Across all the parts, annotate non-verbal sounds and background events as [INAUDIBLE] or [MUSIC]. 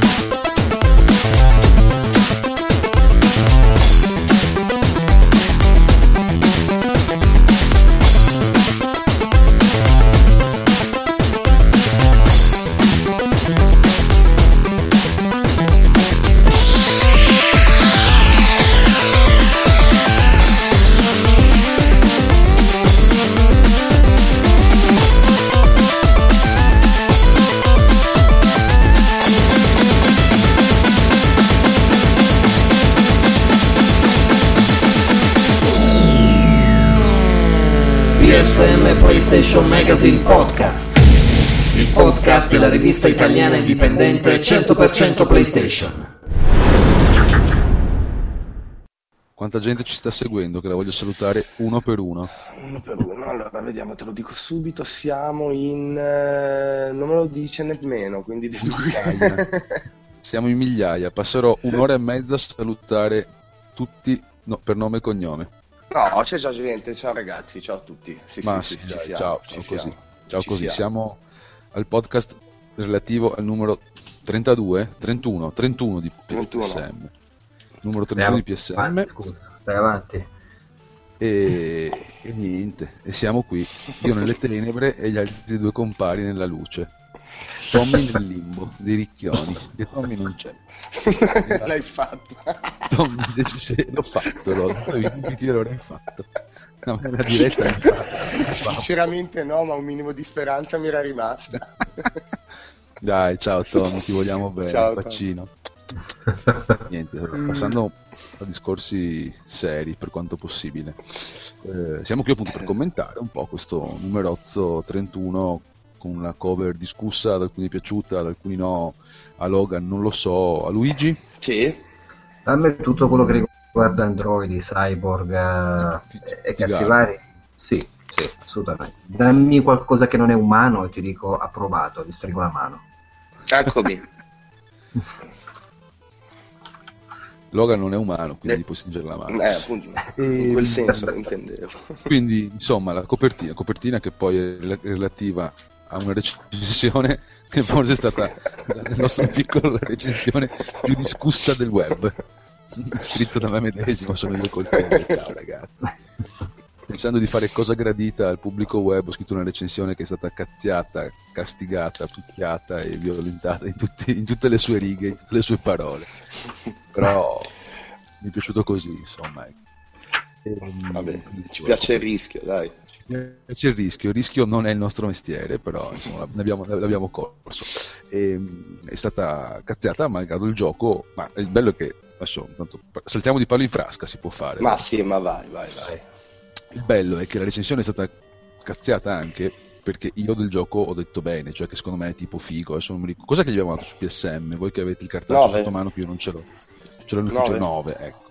PSM Magazine Podcast. Il podcast della rivista italiana indipendente 100% PlayStation. Quanta gente ci sta seguendo che la voglio salutare uno per uno. Uno per uno, allora vediamo, te lo dico subito, siamo in... eh, non me lo dice nemmeno, quindi di Migliaia. [LAUGHS] Siamo in migliaia, passerò un'ora e mezza a salutare tutti no, per nome e cognome. No, c'è già gente, ciao ragazzi, ciao a tutti. Sì, Ma sì, sì, sì, ci dai, siamo, ciao, ci ciao siamo, così. Ciao ci così, siamo. siamo al podcast relativo al numero 32, 31, 31 di 31. PSM. Numero 31 Stiamo di PSM avanti, scusa, stai avanti. e, e niente, e siamo qui, io nelle tenebre e gli altri due compari nella luce. Tommy nel limbo dei ricchioni, che Tommy non c'è. [LAUGHS] L'hai fatto. Tommy se ci sei, l'ho fatto, l'ho detto io l'avrei fatto. No, la diretta fatta. L'ho fatta. Sinceramente no, ma un minimo di speranza mi era rimasta. [LAUGHS] Dai, ciao Tommy, ti vogliamo bene, Ciao, bacino. Niente, passando a discorsi seri per quanto possibile. Eh, siamo qui appunto per commentare un po' questo numerozzo 31 con una cover discussa, ad alcuni piaciuta, ad alcuni no, a Logan non lo so, a Luigi Sì? A me tutto quello che riguarda androidi, cyborg eh, Ti- ti- e cazzi vari, sì, sì, assolutamente. Dammi qualcosa che non è umano e ti dico approvato, ti stringo la mano. Eccomi. [LAUGHS] Logan non è umano, quindi Eh. puoi stringere la mano. Eh, appunto, in quel senso [LAUGHS] intendevo. Quindi, insomma, la copertina, copertina che poi è rela- relativa a una recensione [LAUGHS] che forse è stata, nel nostro piccolo, la recensione più discussa del web. Scritto da me medesimo, sono io col tempo. Ciao ragazzi. Pensando di fare cosa gradita al pubblico web, ho scritto una recensione che è stata cazziata, castigata, picchiata e violentata in, tutti- in tutte le sue righe, in tutte le sue parole. Però mi è piaciuto così, insomma. ecco. Ehm, Vabbè, ci piace il rischio, dai. C'è il rischio, il rischio non è il nostro mestiere, però insomma, ne abbiamo, l'abbiamo corso. E, è stata cazziata malgrado il gioco, ma il bello è che adesso intanto, saltiamo di palo in frasca, si può fare. Ma sì, ma vai, vai, vai. Il bello è che la recensione è stata cazziata anche perché io del gioco ho detto bene, cioè che secondo me è tipo figo. Adesso non mi ricordo. Cosa che gli avevamo dato su PSM? Voi che avete il Nove. sotto mano che io non ce l'ho. Ce l'ho in ufficio Nove. 9, ecco.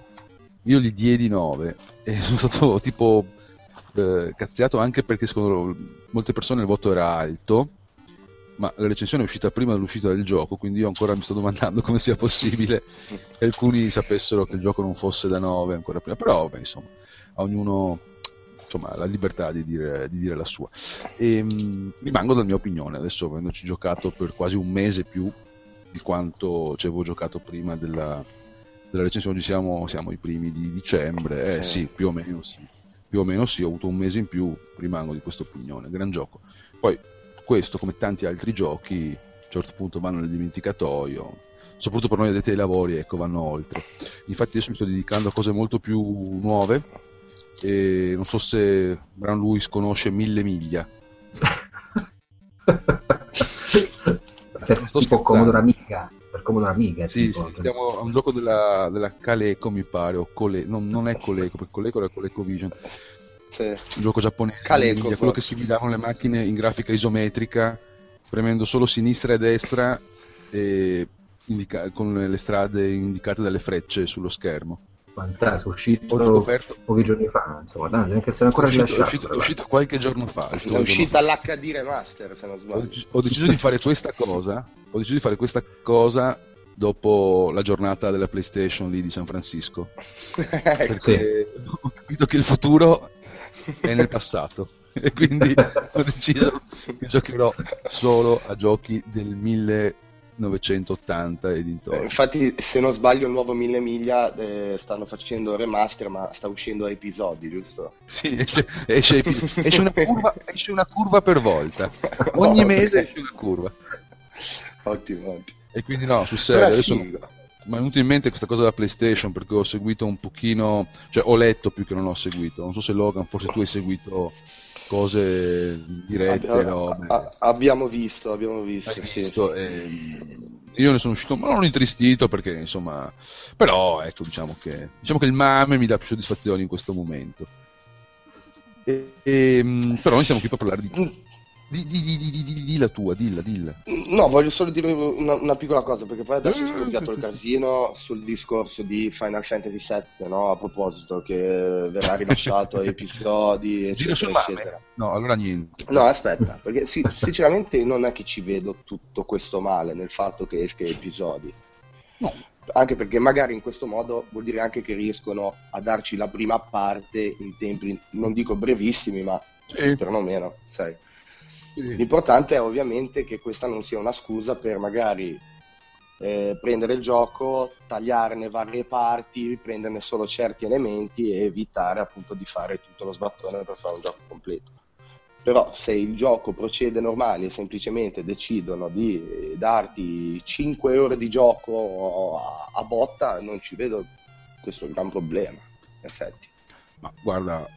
Io gli diedi 9 e [LAUGHS] sono stato tipo eh, cazziato anche perché secondo molte persone il voto era alto, ma la recensione è uscita prima dell'uscita del gioco, quindi io ancora mi sto domandando come sia possibile che alcuni sapessero che il gioco non fosse da 9 ancora prima. Però, vabbè, insomma, a ognuno insomma, la libertà di dire, di dire la sua. E, mh, rimango dalla mia opinione, adesso avendoci giocato per quasi un mese più di quanto ci avevo giocato prima della, della recensione, oggi siamo, siamo i primi di dicembre, eh Sì. sì, più o meno sì, più o meno sì, ho avuto un mese in più, rimango di questa opinione, gran gioco. Poi questo, come tanti altri giochi, a un certo punto vanno nel dimenticatoio, soprattutto per noi addetti ai lavori, ecco, vanno oltre. Infatti adesso mi sto dedicando a cose molto più nuove e non so se Brown Lewis conosce Mille Miglia. [LAUGHS] sto tipo. Commodore Amiga, per Commodore Amiga, Sì, tipo. sì, siamo a un gioco della, della Caleco mi pare, o Cole, non, non è Coleco, perché Coleco era ColecoVision, Sì. un gioco giapponese, Caleco, quello che si guidavano le macchine in grafica isometrica, premendo solo sinistra e destra e indica- con le strade indicate dalle frecce sullo schermo. Fantastico, uscito Ho scoperto, pochi giorni fa, insomma, dai, neanche se è ancora uscito, è rilasciato. uscito- è però. uscito qualche giorno fa. è uscito giorno uscita l'HD remaster, se non ho, sbaglio. dec- ho deciso di fare questa cosa ho deciso di fare questa cosa dopo la giornata della PlayStation lì di San Francisco [LAUGHS] Ecco. perché ho capito che il futuro è nel passato e quindi [LAUGHS] ho deciso che giocherò solo a giochi del 1980 e dintorni. Eh, infatti, se non sbaglio, il nuovo Mille Miglia eh, stanno facendo remaster, ma sta uscendo a episodi, giusto? Sì, esce, esce, esce, una, curva, esce una curva per volta. [LAUGHS] Ogni mese esce una curva. Ottimo, ottimo. E quindi no, sul serio, adesso mi è venuto in mente questa cosa della PlayStation perché ho seguito un pochino, cioè ho letto più che non ho seguito. Non so se Logan, forse tu hai seguito cose dirette. Abbi- no? a- abbiamo visto, abbiamo visto. Hai sì. visto, e io ne sono uscito, ma non intristito perché insomma, però ecco diciamo che, diciamo che il mame mi dà più soddisfazioni in questo momento. E, e, mh, però noi siamo qui per parlare di, di, di, di, di, di, di, la tua, dilla, dilla. No, voglio solo dire una, una piccola cosa, perché poi adesso è Eh, scoppiato il casino sul discorso di Final Fantasy VII, no? A proposito, che verrà [LAUGHS] rilasciato episodi, eccetera, eccetera. No, allora niente. No, aspetta, perché sì, sinceramente non è che ci vedo tutto questo male nel fatto che esca episodi. No. Anche perché magari in questo modo vuol dire anche che riescono a darci la prima parte in tempi, non dico brevissimi, ma Sì, perlomeno, sai. Sì. L'importante è ovviamente che questa non sia una scusa per magari eh, prendere il gioco, tagliarne varie parti, prenderne solo certi elementi e evitare appunto di fare tutto lo sbattone per fare un gioco completo. Però se il gioco procede normale e semplicemente decidono di eh, darti 5 ore di gioco a, a botta, non ci vedo questo gran problema, in effetti. Ma guarda,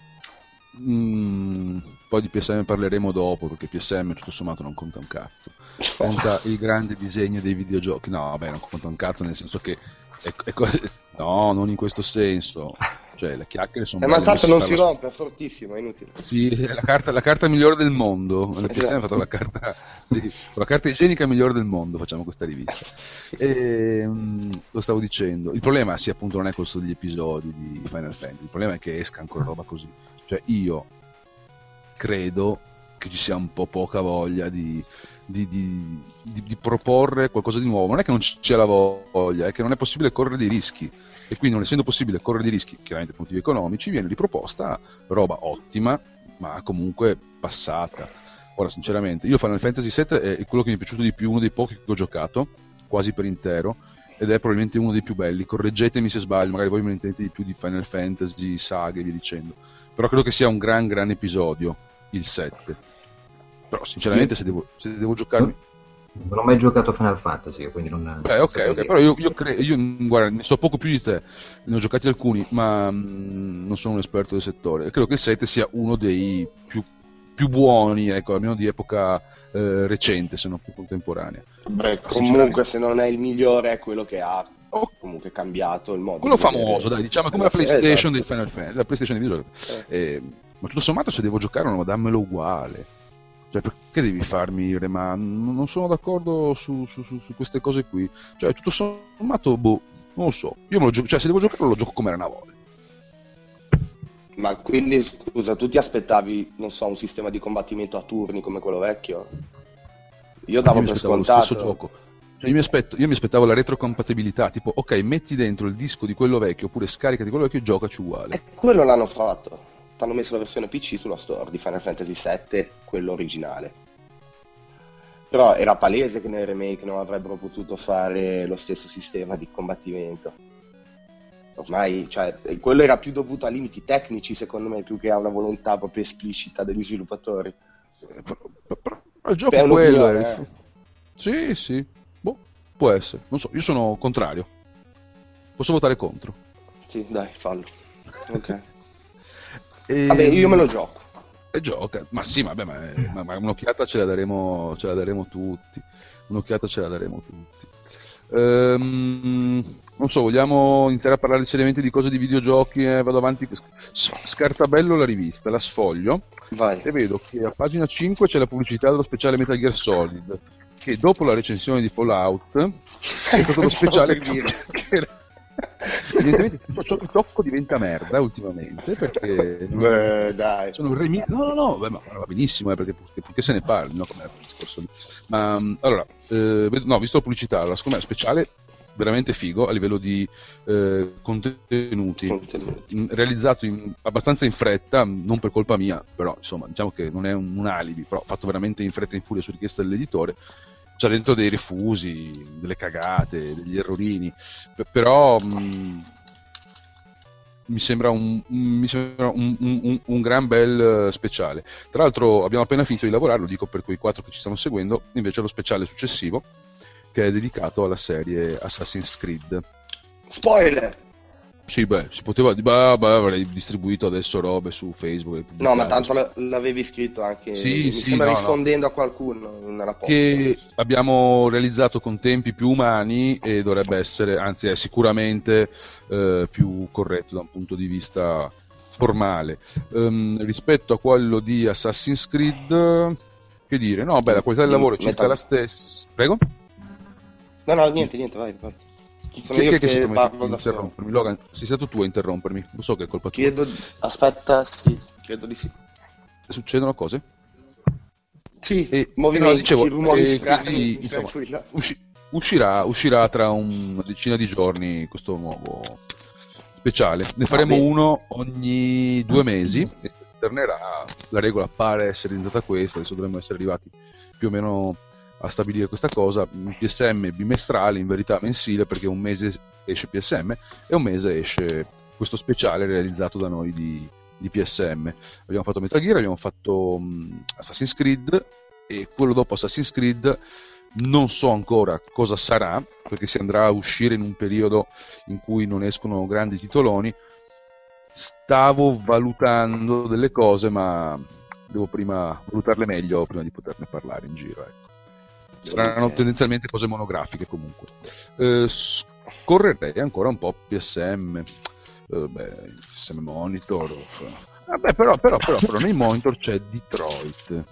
mm, poi di PSM parleremo dopo perché PSM tutto sommato non conta un cazzo. Conta il grande disegno dei videogiochi. No, vabbè, non conta un cazzo nel senso che... è- è co- no, non in questo senso. Cioè, le chiacchiere sono... Eh, ma tanto non si rompe, è fortissimo, è inutile. Sì, è la carta, la carta migliore del mondo. La PSM ha Esatto. fatto la carta, sì, la carta igienica migliore del mondo. Facciamo questa rivista. [LAUGHS] E, mm, lo stavo dicendo. Il problema, sì, appunto, non è questo degli episodi di Final Fantasy. Il problema è che esca ancora roba così. Cioè, io credo che ci sia un po' poca voglia di, di- di- di- proporre qualcosa di nuovo. Non è che non sia la voglia, è che non è possibile correre dei rischi. E quindi, non essendo possibile correre dei rischi, chiaramente per motivi economici, viene riproposta roba ottima, ma comunque passata. Ora, sinceramente, io Final Fantasy VII è quello che mi è piaciuto di più, uno dei pochi che ho giocato, quasi per intero, ed è probabilmente uno dei più belli. Correggetemi se sbaglio, magari voi me ne intendete di più di Final Fantasy, saghe e via dicendo. Però credo che sia un gran, gran episodio, il 7. Però, sinceramente, se devo, se devo giocarmi... Non ho mai giocato a Final Fantasy, quindi non... Eh, ok, ok, però io, io, cre- io, guarda, ne so poco più di te, ne ho giocati alcuni, ma mm, non sono un esperto del settore. Credo che il 7 sia uno dei più, più buoni, ecco, almeno di epoca eh, recente, se non più contemporanea. Beh, comunque se non è il migliore è quello che ha Oh, comunque cambiato il modo quello di vedere- famoso, dai, diciamo come la PlayStation dei esatto. Final Fantasy, la PlayStation videogiochi. Eh. Eh, ma tutto sommato, se devo giocare, no, dammelo uguale. Cioè, perché devi farmi rema? Non non sono d'accordo su, su- su- su queste cose qui. Cioè, tutto sommato, boh, non lo so. Io me lo gioco, cioè, se devo giocare, lo gioco come era una volta. Ma quindi scusa, tu ti aspettavi, non so, un sistema di combattimento a turni come quello vecchio? Io davo Io per lo scontato. stesso gioco. Cioè, io, mi aspetto- io mi aspettavo la retrocompatibilità, tipo, ok, metti dentro il disco di quello vecchio, oppure scaricati quello vecchio e giocaci uguale. E quello l'hanno fatto. Hanno messo la versione PC sulla store di Final Fantasy VII, quello originale. Però era palese che nel remake non avrebbero potuto fare lo stesso sistema di combattimento. Ormai, cioè, quello era più dovuto a limiti tecnici, secondo me, più che a una volontà proprio esplicita degli sviluppatori. Eh, Però, il gioco è quello. eh. eh. Sì, sì. Boh, può essere. Non so, io sono contrario. Posso votare contro. Sì, dai, fallo. Ok. [LAUGHS] E... Vabbè, io me lo gioco. E gioca. Ma sì, vabbè, ma, ma- ma un'occhiata ce la daremo, ce la daremo tutti. Un'occhiata ce la daremo tutti. Ehm, non so, vogliamo iniziare a parlare seriamente di cose di videogiochi? Eh, vado avanti. Scartabello la rivista, la sfoglio Vai. e vedo che a pagina 5 c'è la pubblicità dello speciale Metal Gear Solid. Che dopo la recensione di Fallout è stato [LAUGHS] lo speciale che [LAUGHS] era- Evidentemente tutto ciò che tocco diventa merda ultimamente perché Beh, dai. sono remi- no no no beh, ma va benissimo eh, perché purché se ne parli no come era il discorso lì. ma mh, allora eh, no visto la pubblicità me è speciale veramente figo a livello di eh, contenuti Contenuti. mh, realizzato in- abbastanza in fretta mh, non per colpa mia però insomma diciamo che non è un, un alibi però fatto veramente in fretta e in furia su richiesta dell'editore c'ha dentro dei refusi, delle cagate, degli errorini, P- però mh, mi sembra, un, mi sembra un, un, un, gran bel eh, speciale. Tra l'altro abbiamo appena finito di lavorare, lo dico per quei quattro che ci stanno seguendo, invece lo speciale successivo che è dedicato alla serie Assassin's Creed. Spoiler! Sì, beh, si poteva, bah, bah, avrei distribuito adesso robe su Facebook. No, ma tanto l'avevi scritto anche. Sì, mi sì, sembra no, rispondendo no. a qualcuno nella posta. Che abbiamo realizzato con tempi più umani e dovrebbe essere, anzi, è sicuramente eh, più corretto da un punto di vista formale. Um, rispetto a quello di Assassin's Creed, che dire? No, beh, la qualità del lavoro è circa la stessa. Prego? No, no, niente, niente, vai, vai. Sono io che, che, che parlo da interrompermi. Logan, sei stato tu a interrompermi. Lo so che è colpa tua. Chiedo... Aspetta, sì, credo di sì. Succedono cose? Sì, e, movimenti, no, dicevo, rumori e strani. insomma, usci- uscirà, uscirà tra una decina di giorni questo nuovo speciale. Ne faremo bene. uno ogni due mesi e tornerà. La regola pare essere diventata questa, adesso dovremmo essere arrivati più o meno a stabilire questa cosa, un PSM bimestrale, in verità mensile, perché un mese esce PSM e un mese esce questo speciale realizzato da noi di, di PSM. Abbiamo fatto Metal Gear, abbiamo fatto um, Assassin's Creed e quello dopo Assassin's Creed non so ancora cosa sarà, perché si andrà a uscire in un periodo in cui non escono grandi titoloni. Stavo valutando delle cose, ma devo prima valutarle meglio prima di poterne parlare in giro. Ecco. Saranno tendenzialmente cose monografiche comunque. Eh, scorrerei ancora un po' PSM, eh, beh, PSM Monitor. Vabbè, però, però, però, però nei monitor c'è Detroit.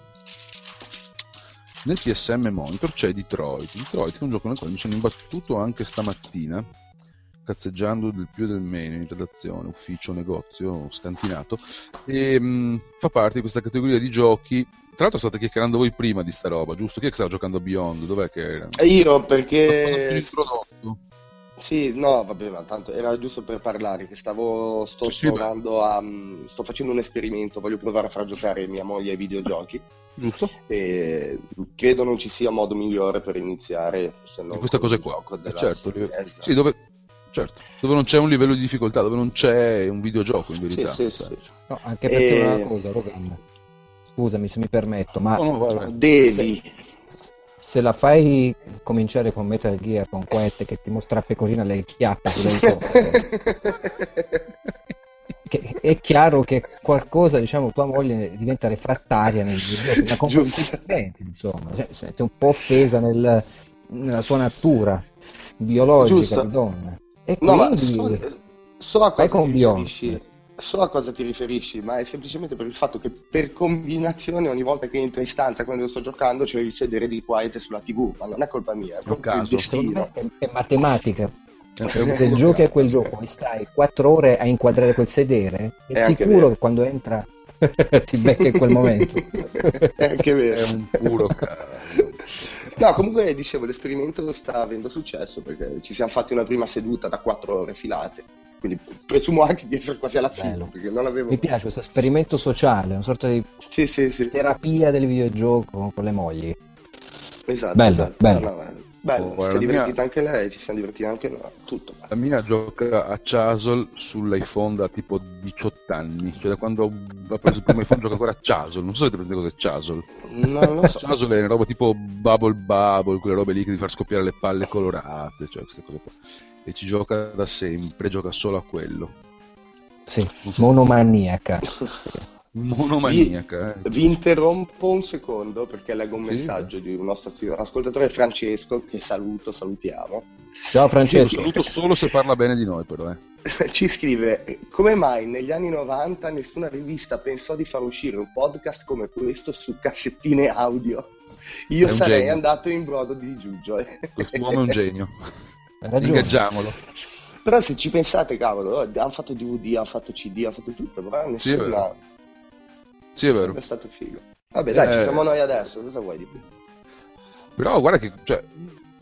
Nel PSM Monitor c'è Detroit. Detroit è un gioco nel quale mi sono imbattuto anche stamattina, cazzeggiando del più e del meno in redazione, ufficio, negozio, scantinato, e mh, fa parte di questa categoria di giochi tra l'altro state chiacchierando voi prima di sta roba, giusto? Chi è che stava giocando a Beyond? Dov'è che era? Io perché... Sì, no, vabbè, ma tanto era giusto per parlare, che stavo, sto Sì, provando a... sto facendo un esperimento, voglio provare a far giocare mia moglie ai videogiochi Giusto? e credo non ci sia modo migliore per iniziare se non Di questa cosa qua. Eh, certo, Esatto. sì, dove... certo, dove non c'è un livello di difficoltà, dove non c'è un videogioco in Sì, verità. sì, Cioè, sì. No, anche perché E- una cosa, Rogan, scusami se mi permetto, ma No, no. Devi. se la fai cominciare con Metal Gear, con Quet che ti mostra pecorina le chiappe sulle [LAUGHS] che è chiaro che qualcosa, diciamo, tua moglie diventa refrattaria nel [LAUGHS] Giusto. completamente, insomma, cioè, sente un po' offesa nel- nella sua natura biologica Giusto. di donna. E No, quindi so, so a cosa con Beyond. So a cosa ti riferisci, ma è semplicemente per il fatto che per combinazione ogni volta che entro in stanza quando sto giocando c'è il sedere di Quiet sulla TV, ma non è colpa mia, è proprio il caso. secondo destino. è, è matematica. Se giochi a quel gioco e stai quattro ore a inquadrare quel sedere, è, È sicuro che quando entra [LAUGHS] ti becca in quel momento. È anche vero. È un puro cazzo. No, comunque dicevo, l'esperimento sta avendo successo perché ci siamo fatti una prima seduta da quattro ore filate, quindi presumo anche di essere quasi alla fine Bello. perché non avevo... Mi piace questo esperimento sociale, una sorta di Sì, sì, sì, terapia del videogioco con le mogli. esatto. Bello, esatto. bello. No, no, bello, Oh, si è divertita mia- anche lei, ci siamo divertiti anche noi, tutto. La mia gioca a Chasel sull'iPhone da tipo 18 anni, cioè da quando ha preso il primo iPhone gioca ancora a Chasel, non so se avete presente cos'è Chasel. Non lo so. Chasel è una roba tipo Bubble Bubble, quelle robe lì che ti far scoppiare le palle colorate, cioè queste cose qua. E ci gioca da sempre, gioca solo a quello. Sì, monomaniaca. [LAUGHS] Monomaniaca, eh. Vi interrompo un secondo perché leggo un Sì. messaggio di un nostro ascoltatore Francesco, che saluto, salutiamo. Ciao Lo Francesco. saluto solo se parla bene di noi però, eh. [LAUGHS] Ci scrive: Come mai negli anni 90 nessuna rivista pensò di far uscire un podcast come questo su cassettine audio? Io sarei genio. andato in brodo di Giugio. Quest'uomo è un genio. [LAUGHS] Ingaggiamolo. Però se ci pensate, cavolo, oh, hanno fatto DVD, hanno fatto CD, hanno fatto tutto, però Sì, è nessuno vero. Sì, è vero. è stato figo. Vabbè, dai, ci Eh. siamo noi adesso, cosa vuoi di più? Però guarda che, cioè,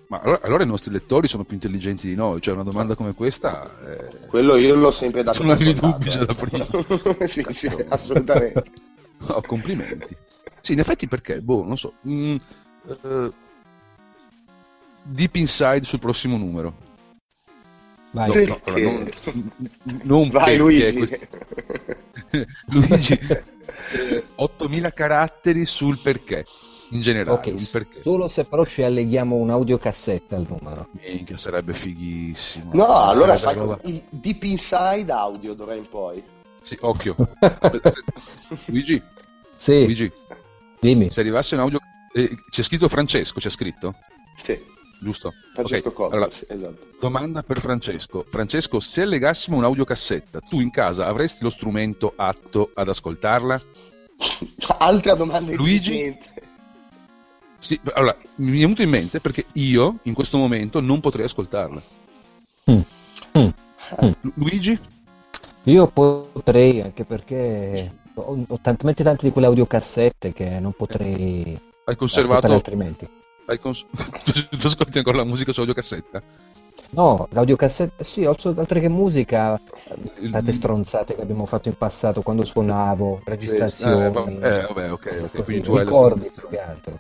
ma allora, allora i nostri lettori sono più intelligenti di noi, cioè una domanda come questa... eh, Quello io l'ho sempre dato Non avevi dubbi già eh. da prima. [LAUGHS] sì, sì, assolutamente. [LAUGHS] Oh, complimenti. Sì, in effetti perché? Boh, non so. Mm, eh, deep inside sul prossimo numero. Vai. No, no, non, non Vai Luigi. questo- [LAUGHS] Luigi, [LAUGHS] eh, 8000 caratteri sul perché, in generale, Ok, un perché. solo se però ci alleghiamo un'audiocassetta al numero. Minchia, sarebbe fighissimo. No, allora fai roba- il Deep Inside audio d'ora in poi. Sì, occhio. [LAUGHS] Aspetta. Luigi, Sì, Luigi, dimmi. se arrivasse un audio... eh, c'è scritto Francesco, c'è scritto? Sì, Giusto? Francesco Ok, Coppola, allora, esatto. Domanda per Francesco. Francesco, se allegassimo un'audiocassetta, tu in casa avresti lo strumento atto ad ascoltarla? [LAUGHS] Altra domanda Luigi? Sì, allora, mi è venuto in mente perché io in questo momento non potrei ascoltarla. Mm. Mm. Lu- Luigi? Io potrei, anche perché ho, ho talmente tante di quelle audiocassette che non potrei Hai ascoltare conservato... altrimenti. Hai cons- [LAUGHS] tu, tu ascolti ancora la musica su audiocassetta? No, l'audiocassetta, sì, oltre che musica, tante stronzate che abbiamo fatto in passato quando suonavo, Eh, registrazioni, va- eh, vabbè, ok, ok, così, quindi tu ricordi più che altro.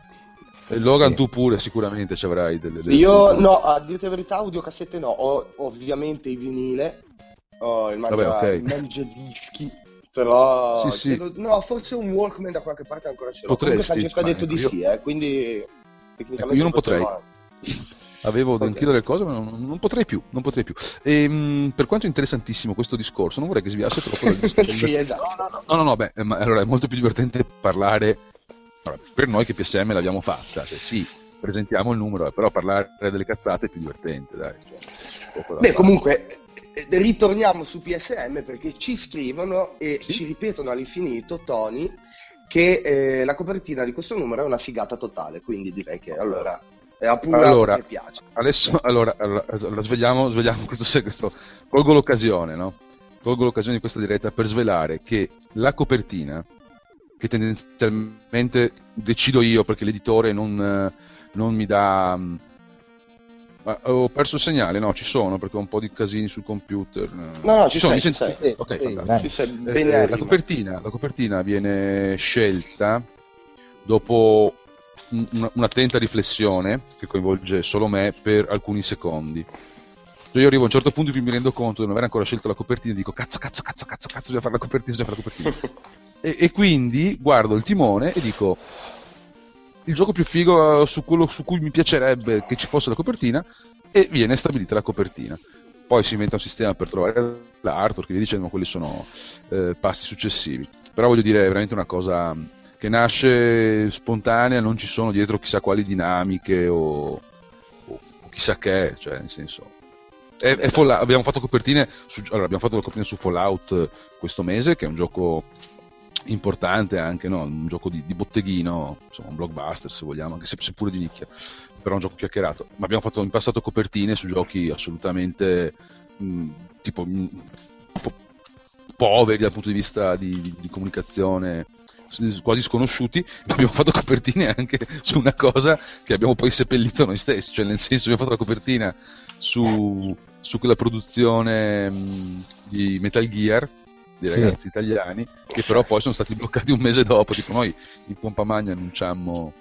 E Logan, Sì. tu pure sicuramente ci avrai delle... delle- Io no, a dirti la verità, audiocassette no, ho ovviamente il vinile, ho il mangia, Vabbè, ok. il mangiadischi, però Sì, sì. credo- no, forse un Walkman da qualche parte ancora ce l'ho. Potresti, Comunque Francesco ha detto ecco, di io- sì, eh, quindi tecnicamente Io non potrei. potremmo- [LAUGHS] Avevo da Ok. chiedere le cose, ma non, non potrei più, non potrei più. E, mh, per quanto è interessantissimo questo discorso, non vorrei che sviasse troppo dal [LAUGHS] discorso. sì, esatto. No, no, no, beh, ma allora è molto più divertente parlare allora, per noi che PSM l'abbiamo fatta, cioè sì, presentiamo il numero, eh, però parlare delle cazzate è più divertente, dai. Cioè, da Beh, fare. comunque eh, ritorniamo su PSM perché ci scrivono e Sì. ci ripetono all'infinito, Tony, che eh, la copertina di questo numero è una figata totale, quindi direi che allora è appurato Allora, che piace. Adesso, allora, allora, allora, svegliamo, svegliamo [LAUGHS] questo, questo, colgo l'occasione, no? Colgo l'occasione di questa diretta per svelare che la copertina, che tendenzialmente decido io perché l'editore non, eh, non mi dà... ma ho perso il segnale, no, ci sono perché ho un po' di casini sul computer. eh. No, no, ci sono, sei, ci senti? sei. Ok, Sì, fantastico. Ci Eh, eh, la, copertina, la copertina viene scelta dopo un- una- un'attenta riflessione che coinvolge solo me per alcuni secondi. Cioè io arrivo a un certo punto in cui mi rendo conto di non aver ancora scelto la copertina e dico cazzo, cazzo, cazzo, cazzo, cazzo, bisogna fare la copertina, bisogna fare la copertina. [LAUGHS] e, e quindi guardo il timone e dico il gioco più figo eh, su quello su cui mi piacerebbe che ci fosse la copertina e viene stabilita la copertina. Poi si inventa un sistema per trovare l'artwork, vi dicendo, quelli sono eh, passi successivi. Però voglio dire, è veramente una cosa che nasce spontanea, non ci sono dietro chissà quali dinamiche o, o chissà che, cioè nel senso... È, è abbiamo fatto su, allora, abbiamo fatto la copertina su Fallout eh, questo mese, che è un gioco importante anche, no? un gioco di, di botteghino, insomma un blockbuster se vogliamo, anche se, seppure di nicchia, però un gioco chiacchierato. Ma abbiamo fatto in passato copertine su giochi assolutamente mh, tipo mh, po- poveri dal punto di vista di, di- di comunicazione quasi sconosciuti ma abbiamo fatto copertine anche [LAUGHS] su una cosa che abbiamo poi seppellito noi stessi cioè nel senso abbiamo fatto la copertina su, su quella produzione mh, di Metal Gear dei Sì. ragazzi italiani che però poi sono stati bloccati un mese dopo tipo noi in pompa magna annunciammo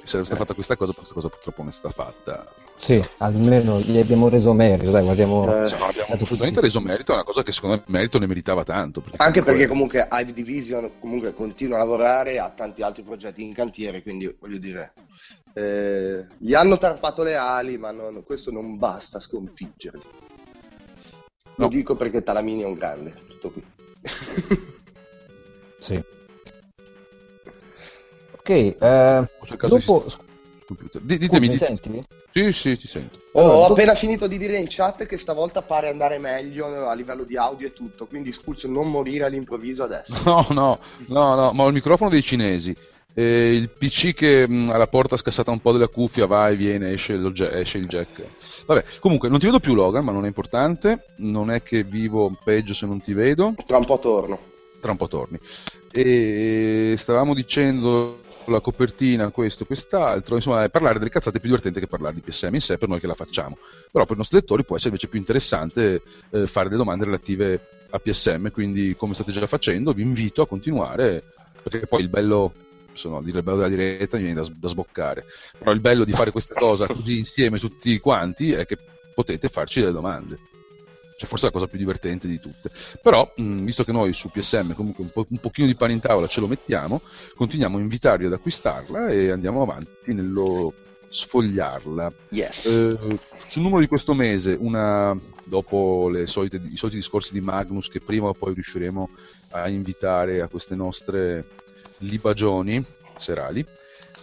che sarebbe stata fatta questa cosa questa cosa purtroppo non è stata fatta Sì, almeno gli abbiamo reso merito, dai, guardiamo... Eh, Cioè, no, abbiamo assolutamente reso merito a una cosa che secondo me merito ne meritava tanto Anche perché comunque Hive Division comunque continua a lavorare ha tanti altri progetti in cantiere, quindi voglio dire, eh, gli hanno tarpato le ali, ma non- questo non basta a sconfiggerli. Lo No. dico perché Talamini è un grande, tutto qui. [LAUGHS] Sì. Ok, eh, ho cercato dopo... di computer. Scusi, ditemi, mi senti? sì, sì, ti sento. Oh, Allora, ho dopo- appena finito di dire in chat che stavolta pare andare meglio a livello di audio e tutto, quindi Spulcio non morire all'improvviso adesso. No, no, no, no, ma ho il microfono dei cinesi. E il PC che mh, alla porta scassata un po' della cuffia va e viene, esce, esce il jack. Vabbè, comunque non ti vedo più Logan, ma non è importante. Non è che vivo peggio se non ti vedo. Tra un po' torno. tra un po' torni. E stavamo dicendo la copertina, questo e quest'altro, insomma, parlare delle cazzate è più divertente che parlare di PSM in sé per noi che la facciamo. Però per i nostri lettori può essere invece più interessante eh, fare delle domande relative a PSM, quindi come state già facendo vi invito a continuare, perché poi il bello se no direbbe la diretta mi viene da, da sboccare. Però il bello di fare questa cosa così insieme tutti quanti è che potete farci delle domande. Cioè, forse è la cosa più divertente di tutte. Però, mh, visto che noi su PSM comunque un, po- un pochino di pane in tavola ce lo mettiamo, continuiamo a invitarvi ad acquistarla e andiamo avanti nello sfogliarla. Yes. Eh, sul numero di questo mese, una, dopo solite, i soliti discorsi di Magnus, che prima o poi riusciremo a invitare a queste nostre libagioni serali,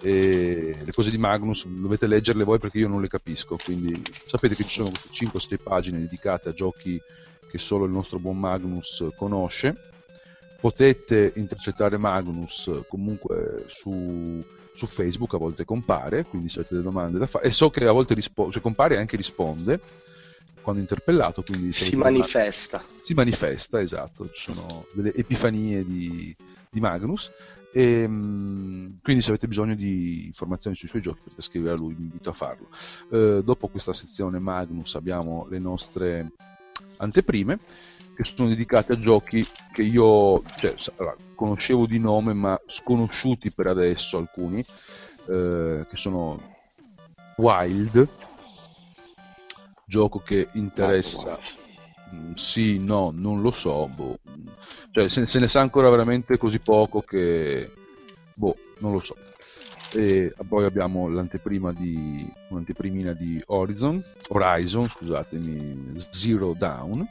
le cose di Magnus dovete leggerle voi perché io non le capisco quindi sapete che ci sono queste 5-6 pagine dedicate a giochi che solo il nostro buon Magnus conosce. Potete intercettare Magnus comunque su, su Facebook a volte compare quindi se avete delle domande da fare e so che a volte rispo- cioè compare e anche risponde quando interpellato quindi si manifesta domande, si manifesta esatto ci sono delle epifanie di, di Magnus e, ehm, quindi se avete bisogno di informazioni sui suoi giochi potete scrivere a lui, vi invito a farlo. Eh, dopo questa sezione Magnus abbiamo le nostre anteprime che sono dedicate a giochi che io cioè, conoscevo di nome ma sconosciuti per adesso alcuni, eh, che sono Wild, gioco che interessa... Sì, no, non lo so, boh. Cioè, se, se, ne sa ancora veramente così poco che... Boh, non lo so. E poi abbiamo l'anteprima di... un'anteprimina di Horizon, Horizon, scusatemi, Zero Down.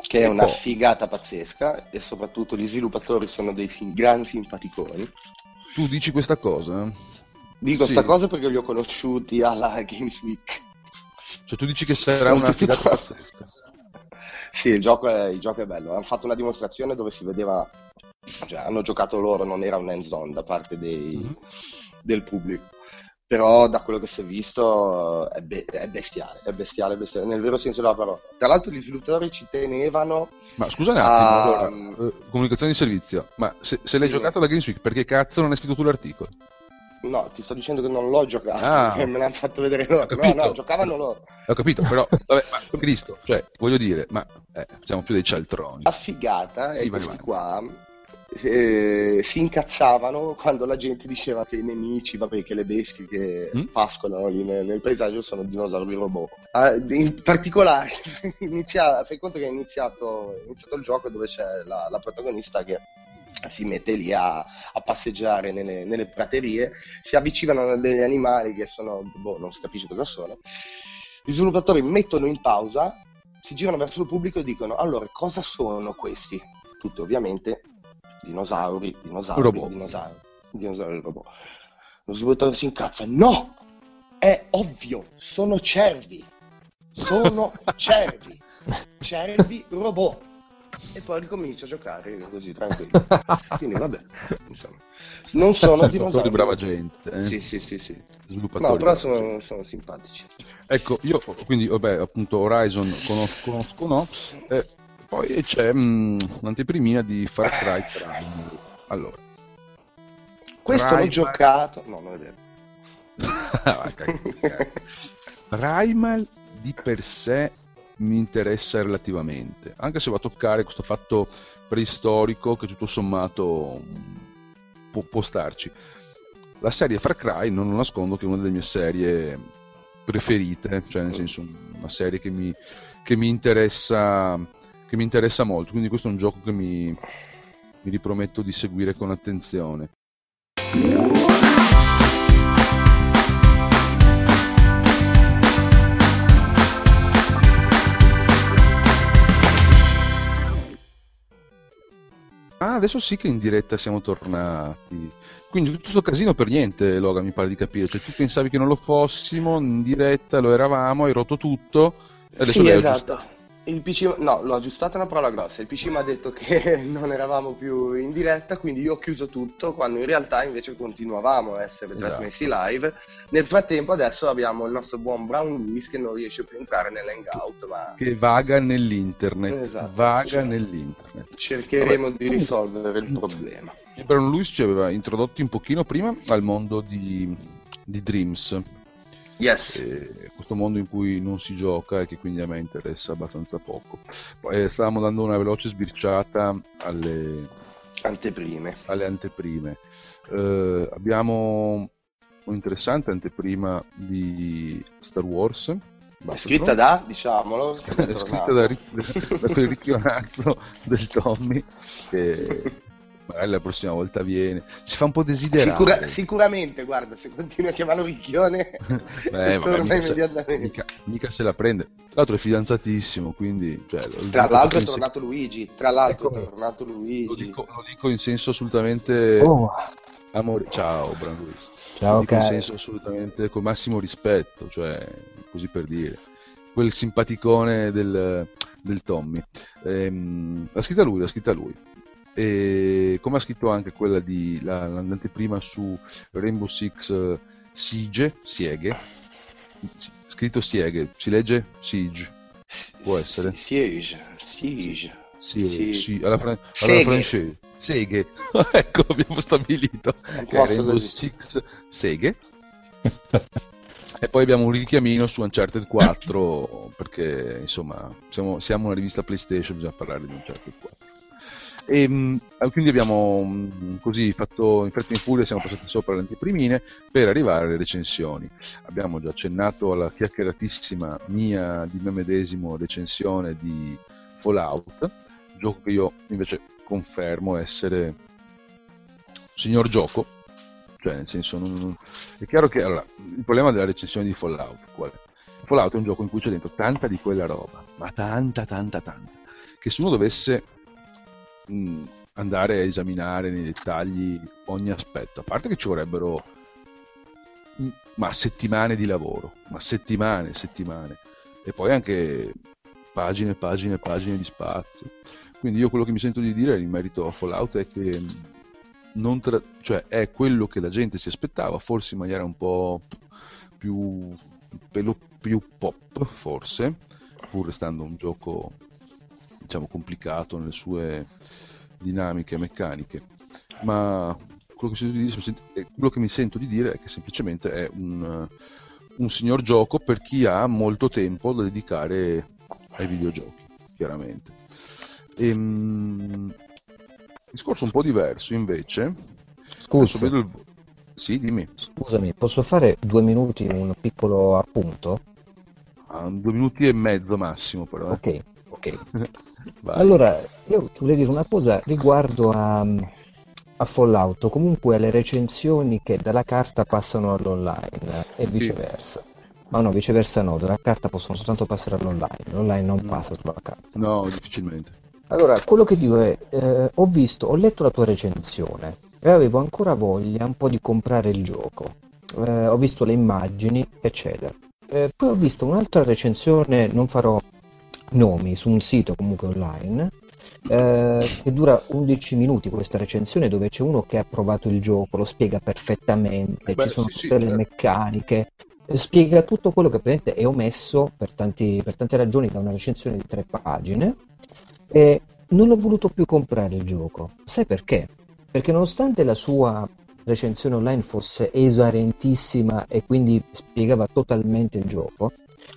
Che è una figata pazzesca e soprattutto gli sviluppatori sono dei sim- gran simpaticoni. Tu dici questa cosa? Dico questa sì. cosa perché li ho conosciuti alla Games Week. Cioè tu dici che sarà una figata pazzesca? Sì, il gioco, è, il gioco, è, bello. Hanno fatto una dimostrazione dove si vedeva, cioè, hanno giocato loro, non era un end zone da parte dei, mm-hmm. del pubblico. Però da quello che si è visto è, be- è, bestiale, è bestiale, bestiale, nel vero senso della parola. Tra l'altro gli sviluppatori ci tenevano... Ma scusa un attimo, a... allora, eh, comunicazione di servizio, ma se, se l'hai sì. giocato alla Games Week, perché cazzo non hai scritto tu l'articolo? No, ti sto dicendo che non l'ho giocato, ah, [LAUGHS] me l'hanno fatto vedere loro. No, no, giocavano loro. Ho capito, però, [LAUGHS] vabbè, ma Cristo, cioè, voglio dire, ma eh, siamo più dei cialtroni. La figata è che questi qua eh, si incazzavano quando la gente diceva che i nemici, vabbè, che le bestie che mm? pascolano lì nel, nel, paesaggio sono dinosauri robot. Uh, in particolare, [LAUGHS] inizia, fai conto che è iniziato, è iniziato il gioco dove c'è la, la protagonista che si mette lì a, a passeggiare nelle, nelle, praterie, si avvicinano a degli animali che sono, boh, non si capisce cosa sono. Gli sviluppatori mettono in pausa, si girano verso il pubblico e dicono: Allora, cosa sono questi? Tutti ovviamente dinosauri, dinosauri, robot. dinosauri, dinosauri robot. Lo sviluppatore si incazza: No! È ovvio, sono cervi! Sono [LAUGHS] cervi! Cervi robot! E poi ricomincia a giocare così tranquillo. [LAUGHS] Quindi vabbè, insomma, non sono dinosauri. di brava gente. Eh? Sì, sì, sì, sì. No, però sono, sono, simpatici. Ecco, io quindi, vabbè, appunto Horizon conosco, conosco no. Eh, poi c'è mh, mm, un'anteprimina di Far Cry 3. Allora. Questo Primal... l'ho giocato. No, non è vero. [LAUGHS] Primal di per sé mi interessa relativamente, anche se va a toccare questo fatto preistorico che tutto sommato può, può starci. La serie Far Cry non lo nascondo che è una delle mie serie preferite, cioè nel senso una serie che mi, che mi, interessa, che mi interessa molto, quindi questo è un gioco che mi, mi riprometto di seguire con attenzione. Ah, adesso sì che in diretta siamo tornati. Quindi tutto questo casino per niente, Logan, mi pare di capire. Cioè, tu pensavi che non lo fossimo, in diretta lo eravamo, hai rotto tutto. Adesso sì, esatto. Il PC, no, l'ho aggiustato una parola grossa. Il PC mi ha detto che [LAUGHS] non eravamo più in diretta, quindi io ho chiuso tutto, quando in realtà invece continuavamo a essere esatto. trasmessi live. Nel frattempo adesso abbiamo il nostro buon Brown Lewis che non riesce più a entrare nell'hangout. Ma... Che vaga nell'internet. Esatto, vaga cioè, nell'internet. Cercheremo Vabbè. di risolvere il problema. E Brown Lewis ci aveva introdotti un pochino prima al mondo di, di Dreams Yes. questo mondo in cui non si gioca e che quindi a me interessa abbastanza poco. Eh, stavamo dando una veloce sbirciata alle, Anteprime. alle anteprime. Eh, abbiamo un'interessante anteprima di Star Wars. Scritta da, diciamolo, scritta da, [LAUGHS] da quel ricchionazzo del Tommy che [LAUGHS] magari la prossima volta viene si fa un po' desiderare Sicura- sicuramente, guarda, se continui a chiamarlo Ricchione, [LAUGHS] Eh, vabbè, torna mica, se, immediatamente. mica- mica se la prende tra l'altro è fidanzatissimo quindi cioè, lo- Tra lo- l'altro è tornato Luigi, tra l'altro è Eccomi. tornato lo Luigi. dico, lo dico in senso assolutamente Oh, amore ciao Bran Luis ciao Lo dico in senso assolutamente col massimo rispetto, cioè così per dire, quel simpaticone del, del Tommy. Ehm, l'ha scritta lui, l'ha scritta lui. E come ha scritto anche quella di la, l'anteprima su Rainbow Six eh, Siege, Siege, si- scritto Siege, si legge Siege, Può essere. Siege, Siege. Sì. sì, alla, fran- alla francese. Seghe, [LAUGHS] ecco abbiamo stabilito che è Rainbow. Six Seghe. E poi abbiamo un richiamino su Uncharted 4 perché insomma siamo, siamo una rivista PlayStation, bisogna parlare di Uncharted 4. E, mh, quindi abbiamo mh, così fatto in fretta in furia, siamo passati sopra le anteprimine per arrivare alle recensioni. Abbiamo già accennato alla chiacchieratissima mia di me medesimo recensione di Fallout, gioco che io invece confermo essere signor gioco, cioè nel senso non- è chiaro che allora, il problema della recensione di Fallout qual è? Fallout è un gioco in cui c'è dentro tanta di quella roba, ma tanta tanta tanta, che se uno dovesse mh, andare a esaminare nei dettagli ogni aspetto, a parte che ci vorrebbero mh, ma settimane di lavoro, ma settimane, settimane, e poi anche pagine e pagine e pagine di spazio. Quindi io quello che mi sento di dire in merito a Fallout è che non tra- cioè è quello che la gente si aspettava, forse in maniera un po' più più pop, forse, pur restando un gioco diciamo complicato nelle sue dinamiche meccaniche. Ma quello che, dire- eh, quello che mi sento di dire è che semplicemente è un, un signor gioco per chi ha molto tempo da dedicare ai videogiochi, chiaramente. Ehm, discorso un po' diverso invece. Scusa, il... Sì, dimmi. scusami, posso fare due minuti un piccolo appunto? Ah, due minuti e mezzo massimo, però. eh. Ok, ok. [LAUGHS] Vai. Allora, io volevo dire una cosa riguardo a, a Fallout, comunque alle recensioni che dalla carta passano all'online e viceversa. Ma no, viceversa no, dalla carta possono soltanto passare all'online, l'online non No. passa sulla carta. No, difficilmente. Allora, quello che dico è, eh, ho visto, ho letto la tua recensione e avevo ancora voglia un po' di comprare il gioco. Eh, ho visto le immagini, eccetera. Eh, poi ho visto un'altra recensione, non farò nomi, su un sito comunque online, eh, che dura 11 minuti questa recensione dove c'è uno che ha provato il gioco, lo spiega perfettamente, Beh, ci sono sì, sì, tutte le eh. meccaniche, eh, spiega tutto quello che praticamente è omesso per, tanti- per tante ragioni da una recensione di tre pagine e non ho voluto più comprare il gioco. Sai perché? Perché nonostante la sua recensione online fosse esaurientissima e quindi spiegava totalmente il gioco,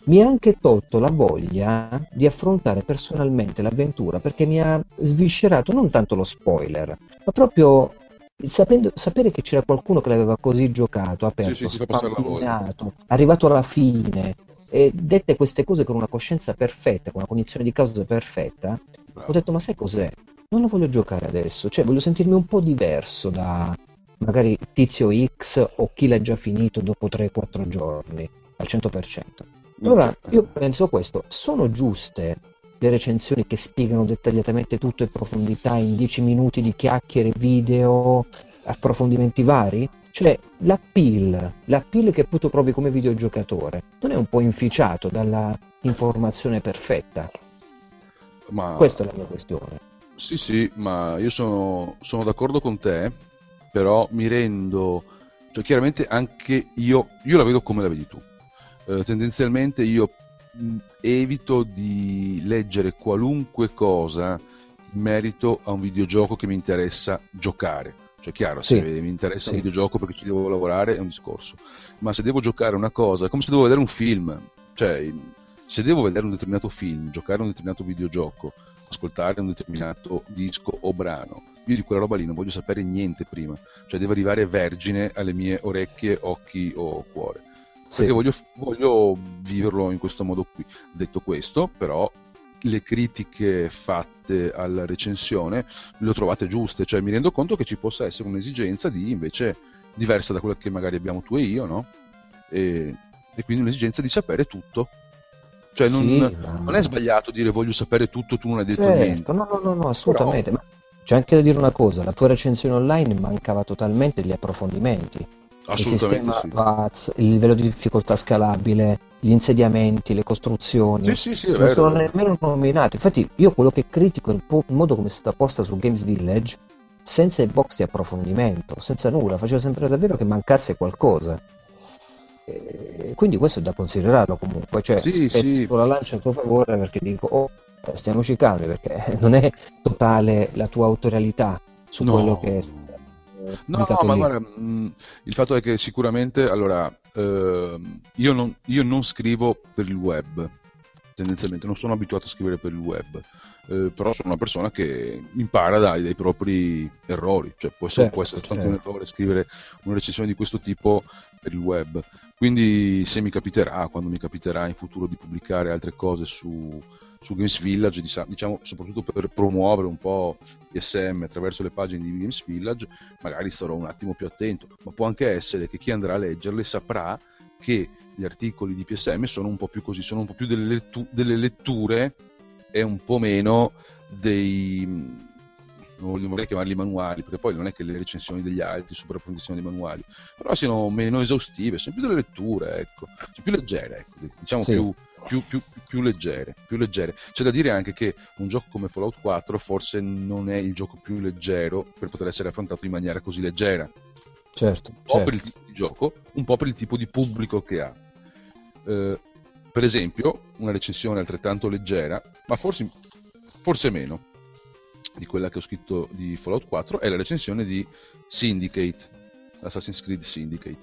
mi ha anche tolto la voglia di affrontare personalmente l'avventura perché mi ha sviscerato non tanto lo spoiler, ma proprio sapendo- sapere che c'era qualcuno che l'aveva così giocato, aperto, sì, spamminato, arrivato alla fine e dette queste cose con una coscienza perfetta, con una cognizione di causa perfetta, Bravo. ho detto ma sai cos'è? Non lo voglio giocare adesso, cioè voglio sentirmi un po' diverso da magari Tizio X o chi l'ha già finito dopo 3-4 giorni al 100%. Allora io penso questo, sono giuste le recensioni che spiegano dettagliatamente tutto in profondità in 10 minuti di chiacchiere, video, approfondimenti vari? Cioè l'appeal, l'appeal che tu provi come videogiocatore, non è un po' inficiato dalla informazione perfetta? Ma... Questa è la mia questione. Sì, sì, ma io sono, sono d'accordo con te, però mi rendo, cioè chiaramente anche io, io la vedo come la vedi tu. Eh, tendenzialmente io mh, evito di leggere qualunque cosa in merito a un videogioco che mi interessa giocare. Cioè, chiaro, Sì. se mi interessa Sì. un videogioco perché ci devo lavorare è un discorso, ma se devo giocare una cosa, è come se devo vedere un film, cioè se devo vedere un determinato film, giocare un determinato videogioco, ascoltare un determinato disco o brano, io di quella roba lì non voglio sapere niente prima, cioè deve arrivare vergine alle mie orecchie, occhi o cuore. Sì. Perché voglio, voglio viverlo in questo modo qui. Detto questo, però, le critiche fatte alla recensione le ho trovate giuste, cioè mi rendo conto che ci possa essere un'esigenza di invece diversa da quella che magari abbiamo tu e io, no? E, e quindi un'esigenza di sapere tutto. Cioè non, Sì, non ma- è sbagliato dire voglio sapere tutto, tu non hai detto niente. Certo, no, no, no, no, assolutamente. Ma c'è anche da dire una cosa, la tua recensione online mancava totalmente gli approfondimenti. Il Assolutamente sistema sì. VATS, il livello di difficoltà scalabile, gli insediamenti, le costruzioni. Sì, sì, sì, non vero. sono nemmeno nominati. Infatti, io quello che critico è il, po- il modo come è stata posta su Games Village, senza i box di approfondimento, senza nulla, faceva sembrare davvero che mancasse qualcosa. E quindi questo è da considerarlo comunque, cioè Sì, sì. la lancia a tuo favore perché dico, oh, stiamoci calmi perché [LAUGHS] non è totale la tua autorialità su No. quello che eh, No, pubblicato ma lì. guarda, mh, il fatto è che sicuramente, allora, ehm, io, non, io non scrivo per il web, tendenzialmente, non sono abituato a scrivere per il web, eh, però sono una persona che impara dai, dai propri errori, cioè può essere, Certo, può essere stato certo. un errore scrivere una recensione di questo tipo per il web, quindi se mi capiterà, quando mi capiterà in futuro di pubblicare altre cose su, su Games Village, diciamo, soprattutto per promuovere un po' ISM attraverso le pagine di Games Village, magari starò un attimo più attento, ma può anche essere che chi andrà a leggerle saprà che gli articoli di PSM sono un po' più così, sono un po' più delle, lettu- delle letture e un po' meno dei non vorrei chiamarli manuali, perché poi non è che le recensioni degli altri approfondiscono dei manuali, però siano meno esaustive, sono più delle letture, ecco, Cioè, più leggere, ecco, diciamo Sì. più, più, più, più leggere, più leggere. C'è da dire anche che un gioco come Fallout 4 forse non è il gioco più leggero per poter essere affrontato in maniera così leggera, Certo, un po' certo. per il tipo di gioco, un po' per il tipo di pubblico che ha. Eh, per esempio, una recensione altrettanto leggera, ma forse, forse meno di quella che ho scritto di Fallout 4, è la recensione di Syndicate, Assassin's Creed Syndicate,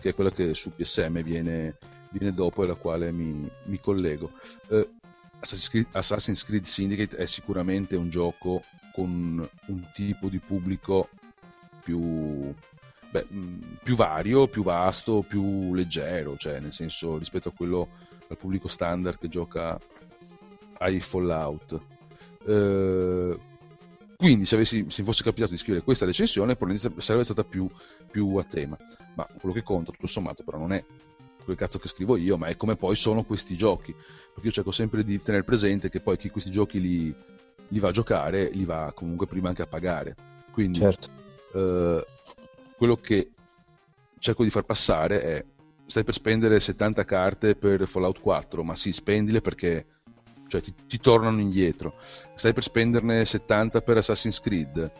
che è quella che su PSM viene, viene dopo e alla quale mi, mi collego. Eh, Assassin's Creed, Assassin's Creed Syndicate è sicuramente un gioco con un tipo di pubblico più, beh, mh, più vario, più vasto, più leggero, cioè nel senso rispetto a quello al pubblico standard che gioca ai Fallout. Eh, quindi se, avessi, se fosse capitato di scrivere questa recensione probabilmente sarebbe stata più, più a tema, ma quello che conta tutto sommato però non è quel cazzo che scrivo io, ma è come poi sono questi giochi, perché io cerco sempre di tenere presente che poi chi questi giochi li, li va a giocare li va comunque prima anche a pagare. Quindi Certo. eh, quello che cerco di far passare è stai per spendere 70 carte per Fallout 4 ma sì spendile perché cioè, ti, ti tornano indietro stai per spenderne 70 per Assassin's Creed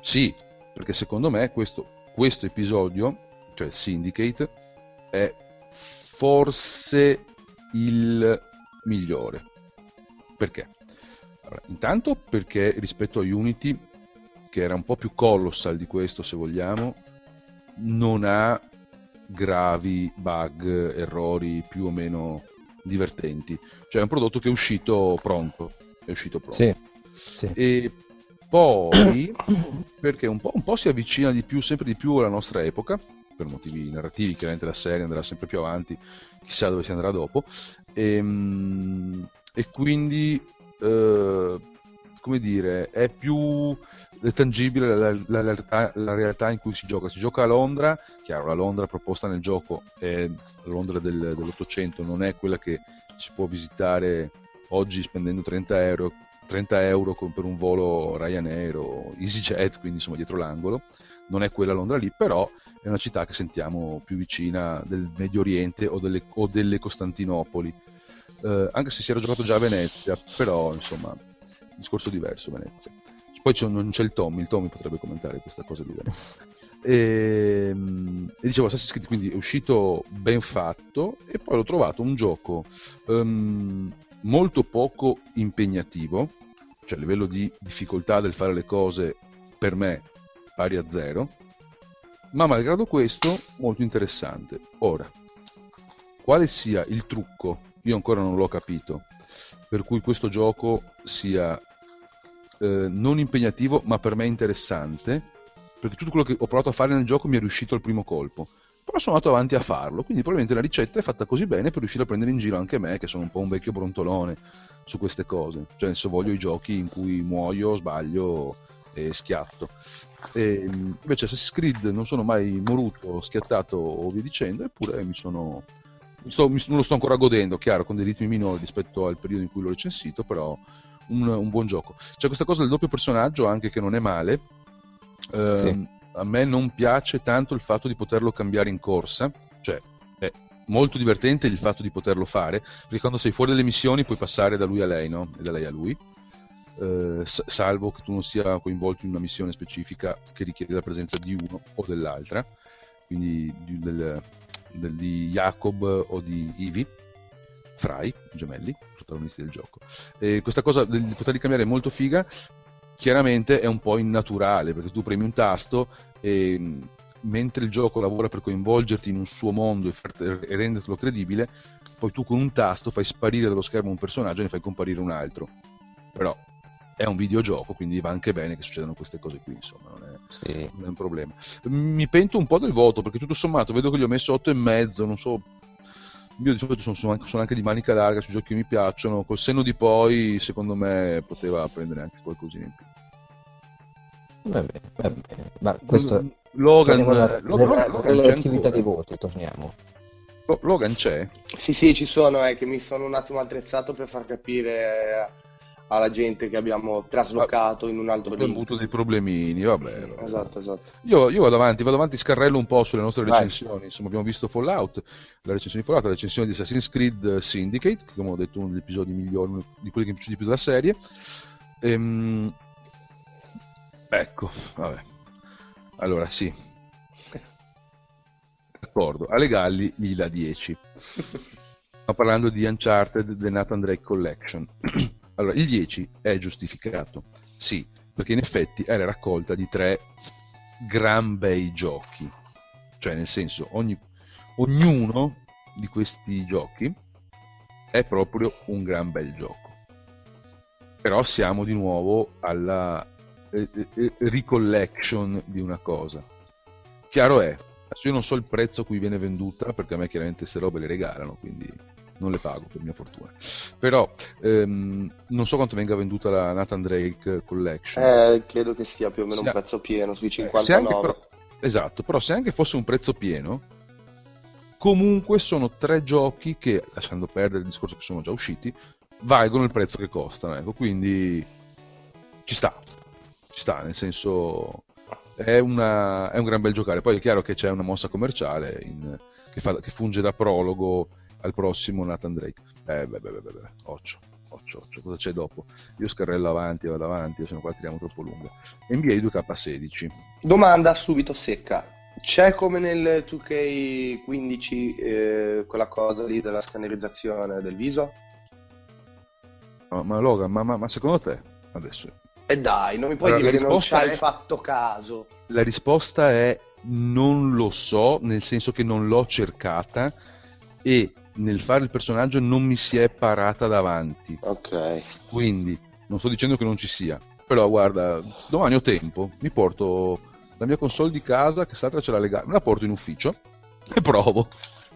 sì perché secondo me questo, questo episodio cioè Syndicate è forse il migliore perché? Allora, intanto perché rispetto a Unity che era un po' più colossal di questo se vogliamo, non ha gravi bug, errori più o meno divertenti. Cioè è un prodotto che è uscito pronto. È uscito pronto. Sì, sì. E poi [COUGHS] perché un po', un po' si avvicina di più, sempre di più alla nostra epoca, per motivi narrativi, chiaramente la serie andrà sempre più avanti, chissà dove si andrà dopo. E, mm, e quindi, eh, come dire, è più tangibile la, la- la realtà, la realtà in cui si gioca. Si gioca a Londra, chiaro, la Londra proposta nel gioco è Londra del- dell'Ottocento, non è quella che si può visitare oggi spendendo 30 euro, 30 euro per un volo Ryanair o EasyJet, quindi insomma dietro l'angolo. Non è quella Londra lì, però è una città che sentiamo più vicina del Medio Oriente o delle, o delle Costantinopoli. Eh, anche se si era giocato già a Venezia, però insomma, discorso diverso Venezia. Poi c'è- non c'è il Tommy, il Tommy potrebbe commentare questa cosa di Venezia. E, e dicevo, Assassin's Creed quindi è uscito ben fatto e poi l'ho trovato un gioco ehm, molto poco impegnativo, cioè a livello di difficoltà del fare le cose per me pari a zero, ma malgrado questo molto interessante. Ora, quale sia il trucco, io ancora non l'ho capito, per cui questo gioco sia eh, non impegnativo, ma per me interessante, perché tutto quello che ho provato a fare nel gioco mi è riuscito al primo colpo. Però sono andato avanti a farlo, quindi probabilmente la ricetta è fatta così bene per riuscire a prendere in giro anche me, che sono un po' un vecchio brontolone su queste cose. Cioè, adesso voglio i giochi in cui muoio, sbaglio e schiatto. E, invece Assassin's Creed non sono mai moruto, schiattato o via dicendo, eppure mi sono... Mi sto, mi, non lo sto ancora godendo, chiaro, con dei ritmi minori rispetto al periodo in cui l'ho recensito, però un, un buon gioco. C'è questa cosa del doppio personaggio anche che non è male. Eh, Sì. A me non piace tanto il fatto di poterlo cambiare in corsa, cioè è molto divertente il fatto di poterlo fare, perché quando sei fuori dalle missioni puoi passare da lui a lei, no? E da lei a lui. Eh, salvo che tu non sia coinvolto in una missione specifica che richiede la presenza di uno o dell'altra, quindi di, del, del- di Jacob o di Ivi, Fry, gemelli, protagonisti del gioco. E questa cosa di poterli cambiare è molto figa, chiaramente è un po' innaturale, perché tu premi un tasto e mh, mentre il gioco lavora per coinvolgerti in un suo mondo e, farti- e rendertelo credibile, poi tu con un tasto fai sparire dallo schermo un personaggio e ne fai comparire un altro. Però è un videogioco, quindi va anche bene che succedano queste cose qui, insomma, non è, Sì. non è un problema. Mi pento un po' del voto, perché tutto sommato vedo che gli ho messo 8 e mezzo, non so... Io di solito sono, sono anche, sono anche di manica larga sui giochi che mi piacciono, col senno di poi, secondo me, poteva prendere anche qualcosina in più. Va bene, va bene. Ma questo Logan, alla Logan- alla Logan relatività dei voti, torniamo. Lo- Logan c'è? Sì, sì, ci sono, è che mi sono un attimo attrezzato per far capire alla gente che abbiamo traslocato in un altro Abbiamo link. avuto dei problemini, vabbè. vabbè. Esatto, esatto. Io, io vado avanti, vado avanti, scarrello un po' sulle nostre Vai. recensioni. Insomma, abbiamo visto Fallout, la recensione di Fallout, la recensione di Assassin's Creed Syndicate, che come ho detto è uno degli episodi migliori, uno di quelli che mi piaciuto di più della serie. Ehm, ecco, vabbè. Allora, sì. [LAUGHS] D'accordo, alle Galli gli dà 10. Stiamo parlando di Uncharted The Nathan Drake Collection. [CLEARS THROAT] allora, il 10 è giustificato, sì, perché in effetti è la raccolta di tre gran bei giochi. Cioè, nel senso, ogni- ognuno di questi giochi è proprio un gran bel gioco. Però siamo di nuovo alla eh, eh, eh, recollection di una cosa. Chiaro è, io non so il prezzo a cui viene venduta, perché a me chiaramente queste robe le regalano, quindi non le pago per mia fortuna. Però ehm, non so quanto venga venduta la Nathan Drake Collection. Eh, credo che sia più o meno Sì, un prezzo pieno, sui Eh, se anche 59. però- esatto, però se anche fosse un prezzo pieno, comunque sono tre giochi che, lasciando perdere il discorso che sono già usciti, valgono il prezzo che costano. Ecco, quindi ci sta, ci sta, nel senso è, una- è un gran bel giocare. Poi è chiaro che c'è una mossa commerciale in- che, fa- che funge da prologo al prossimo Nathan Drake. Eh, beh, beh, beh, beh, beh, occhio. Occhio, occhio, cosa c'è dopo? Io scarrello avanti, vado avanti, se no qua tiriamo troppo lunga. NBA 2K16. Domanda subito secca. C'è come nel 2K15 eh, quella cosa lì della scannerizzazione del viso? Ma, ma Logan, ma, ma- ma secondo te adesso E dai, non mi puoi Allora, dire che non ci hai è- fatto caso. la risposta è non lo so, nel senso che non l'ho cercata e nel fare il personaggio non mi si è parata davanti. Ok. Quindi non sto dicendo che non ci sia, però guarda, domani ho tempo, mi porto la mia console di casa, che Satra ce l'ha legale, me la porto in ufficio [LAUGHS] e provo.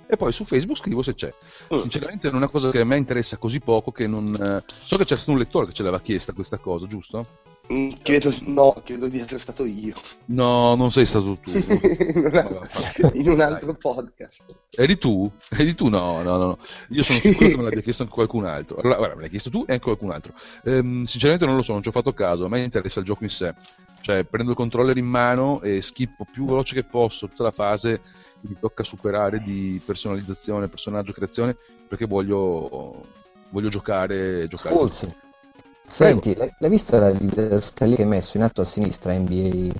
E poi su Facebook scrivo se c'è. Mm. Sinceramente è una cosa che a me interessa così poco che non... eh, So che c'è stato un lettore che ce l'aveva chiesta questa cosa, giusto? Mm, Credo, no, credo di essere stato io. No, non sei stato tu. [LAUGHS] in, un altro podcast. Eri tu? Eri tu? No, no, no. no. Io sono sicuro che me l'abbia chiesto anche qualcun altro. Allora, guarda, me l'hai chiesto tu e anche qualcun altro. Ehm, sinceramente non lo so, non ci ho fatto caso. A me interessa il gioco in sé. Cioè, prendo il controller in mano e schippo più veloce che posso tutta la fase che mi tocca superare di personalizzazione, personaggio, creazione, perché voglio, voglio giocare, giocare. Forse. Senti, l'hai, vista la, scaletta che hai messo in alto a sinistra NBA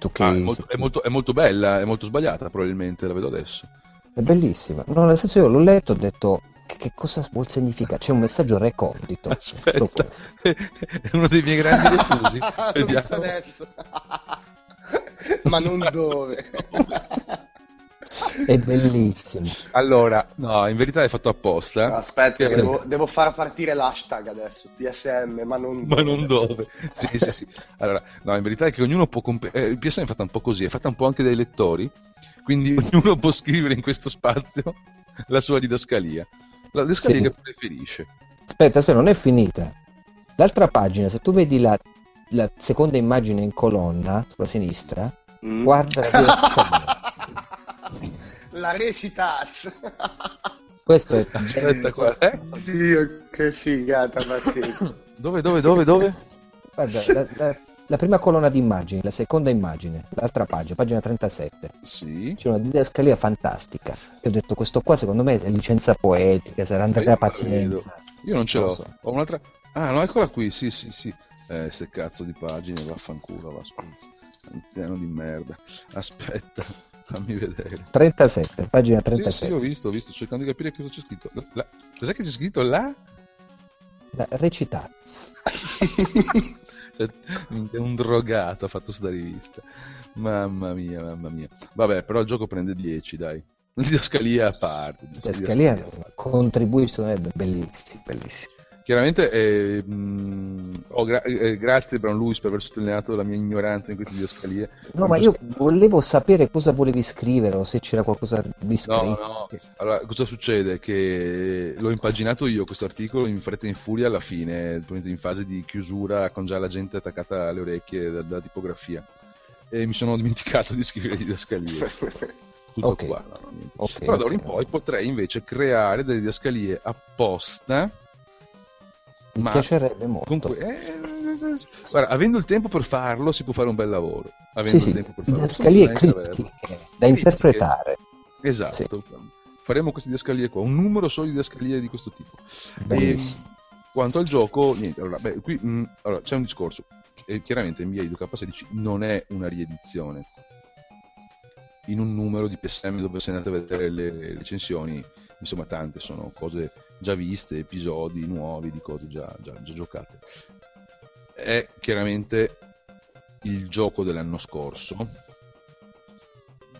2K? Ah, è, molto, è molto- è molto bella, è molto sbagliata probabilmente, la vedo adesso. È bellissima. No, nel senso io l'ho letto e ho detto che, cosa vuol significare? C'è un messaggio recondito. Aspetta, [LAUGHS] è uno dei miei grandi [LAUGHS] visto adesso. [LAUGHS] Ma non dove. È bellissimo. Allora, no, in verità è fatto apposta. Aspetta, Che- devo, devo far partire l'hashtag adesso, PSM, ma non Ma non dove. Sì, sì, sì. Allora, no, in verità è che ognuno può... comp- eh, il PSM è fatta un po' così, è fatta un po' anche dai lettori, quindi [LAUGHS] ognuno può scrivere in questo spazio [LAUGHS] la sua didascalia. La didascalia Sì. che preferisce. Aspetta, aspetta, non è finita. L'altra pagina, se tu vedi la, la seconda immagine in colonna sulla sinistra, Mm. guarda la didascalia. [LAUGHS] La recitaz. Questo è [LAUGHS] Aspetta qua, eh? Oddio, che figata pazzesca. [LAUGHS] Dove, dove, dove, dove? Guarda, la, la- la prima colonna di immagini, la seconda immagine, l'altra pagina, pagina 37. Sì. C'è una didascalia fantastica. Io ho detto, questo qua secondo me è licenza poetica, sarà Andrea Pazienza. Io non ce l'ho. so. Ho un'altra... Ah, no, eccola qui, sì, sì, sì. Eh, ste cazzo di pagine, vaffanculo, va. Anziano di merda. Aspetta, fammi vedere. 37, pagina Sì, 37. sì, ho visto, ho visto, sto cercando di capire cosa c'è scritto. La- la- Cos'è che c'è scritto là? La recitaz. [LAUGHS] Cioè, un drogato ha fatto sta rivista. Mamma mia, mamma mia. Vabbè, però il gioco prende 10, dai. [LAUGHS] Didascalia a parte. Didascalia contribuisce, secondo me, bellissimo, bellissimo. Chiaramente, eh, mh, gra- eh, grazie Brown Lewis per aver sottolineato la mia ignoranza in queste didascalie. No, ma io volevo sapere cosa volevi scrivere o se c'era qualcosa di No, scritto. no. Allora, cosa succede? Che l'ho impaginato io questo articolo in fretta e in furia alla fine, in fase di chiusura con già la gente attaccata alle orecchie da- dalla tipografia. E mi sono [LAUGHS] dimenticato di scrivere didascalie. Tutto Ok. qua. no, no, niente. Ok, Però da ora in poi potrei invece creare delle didascalie apposta. Mi ma piacerebbe molto. Comunque, eh, guarda, avendo il tempo per farlo, si può fare un bel lavoro. Avendo sì, il sì, tempo per farlo. didascalie critiche da Critiche. interpretare. Esatto. Faremo queste didascalie qua, un numero solo di didascalie di questo tipo. Bellissimo. E, quanto al gioco, niente. Allora, beh, qui mh, allora, c'è un discorso. E chiaramente NBA 2K16 non è una riedizione in un numero di PSM dove se andate a vedere le recensioni, insomma, tante sono cose già viste, episodi nuovi di cose già, già, già giocate. È chiaramente il gioco dell'anno scorso,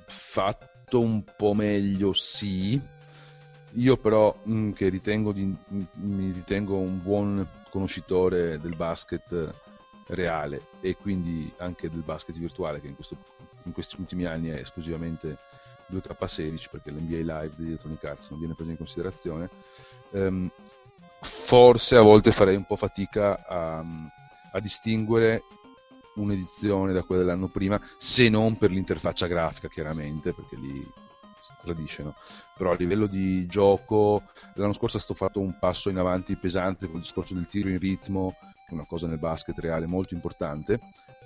fatto un po' meglio, sì. Io però, mh, che ritengo di, mh, mi ritengo un buon conoscitore del basket reale e quindi anche del basket virtuale che in, questo- in questi ultimi anni è esclusivamente 2K16 perché l'NBA Live di Electronic Arts non viene preso in considerazione ehm, forse a volte farei un po' fatica a, a distinguere un'edizione da quella dell'anno prima se non per l'interfaccia grafica chiaramente perché lì si tradisce no? però a livello di gioco l'anno scorso è fatto un passo in avanti pesante con il discorso del tiro in ritmo una cosa nel basket reale molto importante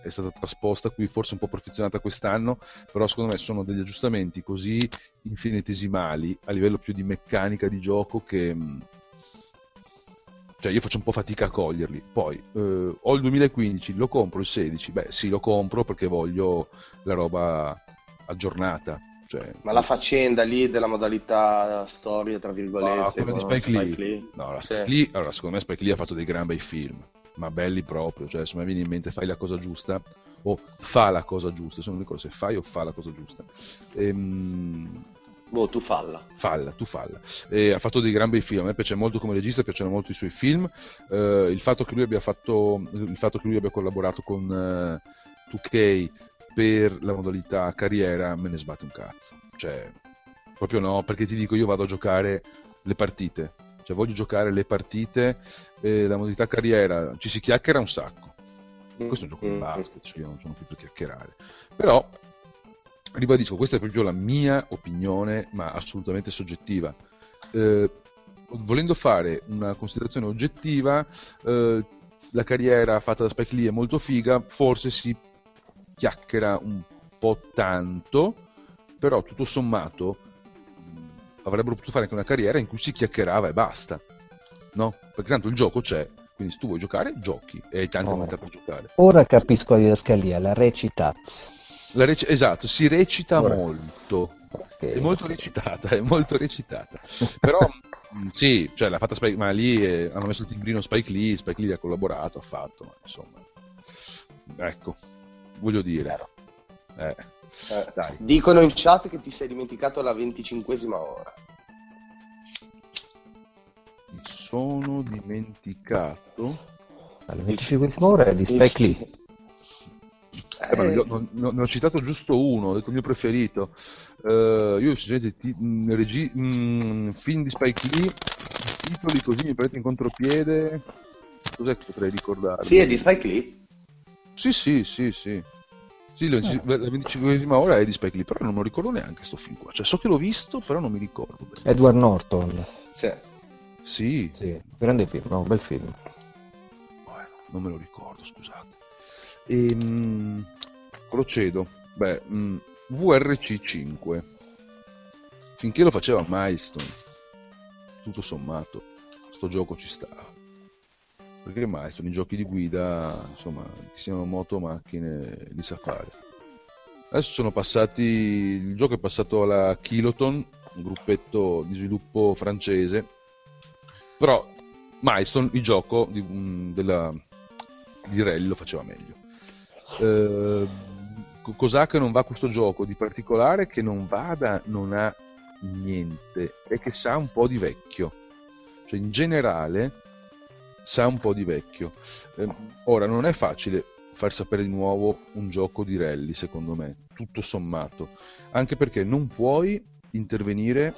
è stata trasposta qui forse un po' perfezionata quest'anno però secondo me sono degli aggiustamenti così infinitesimali a livello più di meccanica di gioco che mh, cioè io faccio un po' fatica a coglierli poi eh, ho il 2015 lo compro il 16 beh sì lo compro perché voglio la roba aggiornata cioè, Ma la faccenda lì della modalità storia, tra virgolette, Ah, di con Spike Lee. Lee. No, la Sì. Spike Lee- allora, secondo me Spike Lee ha fatto dei gran bei film, ma belli proprio, cioè se mi viene in mente fai la cosa giusta o fa la cosa giusta, se non ricordo se fai o fa la cosa giusta. Ehm, Boh, tu falla. falla, tu falla. E ha fatto dei gran bei film, a me piace molto come regista, piacciono molto i suoi film. Eh, il fatto che lui abbia fatto il fatto che lui abbia collaborato con eh, 2K per la modalità carriera me ne sbatte un cazzo. Cioè, proprio no, perché ti dico io vado a giocare le partite. Cioè voglio giocare le partite e la modalità carriera ci si chiacchiera un sacco. Questo è un gioco di Mm. basket, cioè io non sono qui per chiacchierare. Però, ribadisco, questa è proprio la mia opinione, ma assolutamente soggettiva. Eh, volendo fare una considerazione oggettiva, eh, la carriera fatta da Spike Lee è molto figa, forse si chiacchiera un po' tanto, però tutto sommato avrebbero potuto fare anche una carriera in cui si chiacchierava e basta. No? Perché tanto il gioco c'è, quindi se tu vuoi giocare, giochi e hai tante Oh. modalità per giocare. Ora capisco la didascalia, la recitaz. La rec- esatto, si recita Ora- molto. Ok, È molto ok. recitata, è molto recitata. Però [LAUGHS] mh, sì, cioè l'ha fatta Spike, ma lì eh, hanno messo il timbrino Spike Lee, Spike Lee ha collaborato, ha fatto, ma insomma. Ecco, voglio dire. Eh, Eh, Dai. Dicono in chat che ti sei dimenticato la venticinquesima ora. Mi sono dimenticato. Alla 25 ora è di Spike Lee. Eh, ma ne ho- non- non- ne ho citato giusto uno, il mio preferito. Eh, io sinceramente ti- mh, regi- mh, film di Spike Lee, titoli così mi prendete in contropiede. Cos'è che potrei ricordarmi? Sì, è di Spike Lee. Sì, sì, sì, sì. Sì, la, la 25esima ora è di Spike Lee, però non me lo ricordo neanche sto film qua. Cioè, so che l'ho visto, però non mi ricordo bene. Edward Norton. Sì. Sì, Sì, grande film, no, un bel film. Bueno, non me lo ricordo, scusate. Ehm, procedo. Beh, mm, VRC 5. Finché lo faceva Milestone, tutto sommato, sto gioco ci stava. Perché Milestone, i giochi di guida, insomma, che siano moto, macchine, li sa fare. Adesso sono passati, il gioco è passato alla Kiloton, un gruppetto di sviluppo francese, però Milestone, il gioco di, mm, della, di Rally lo faceva meglio. Eh, co- cos'ha che non va questo gioco di particolare? Che non vada, non ha niente, è che sa un po' di vecchio. Cioè, in generale, sa un po' di vecchio. Eh, ora, non è facile far sapere di nuovo un gioco di rally, secondo me, tutto sommato. Anche perché non puoi intervenire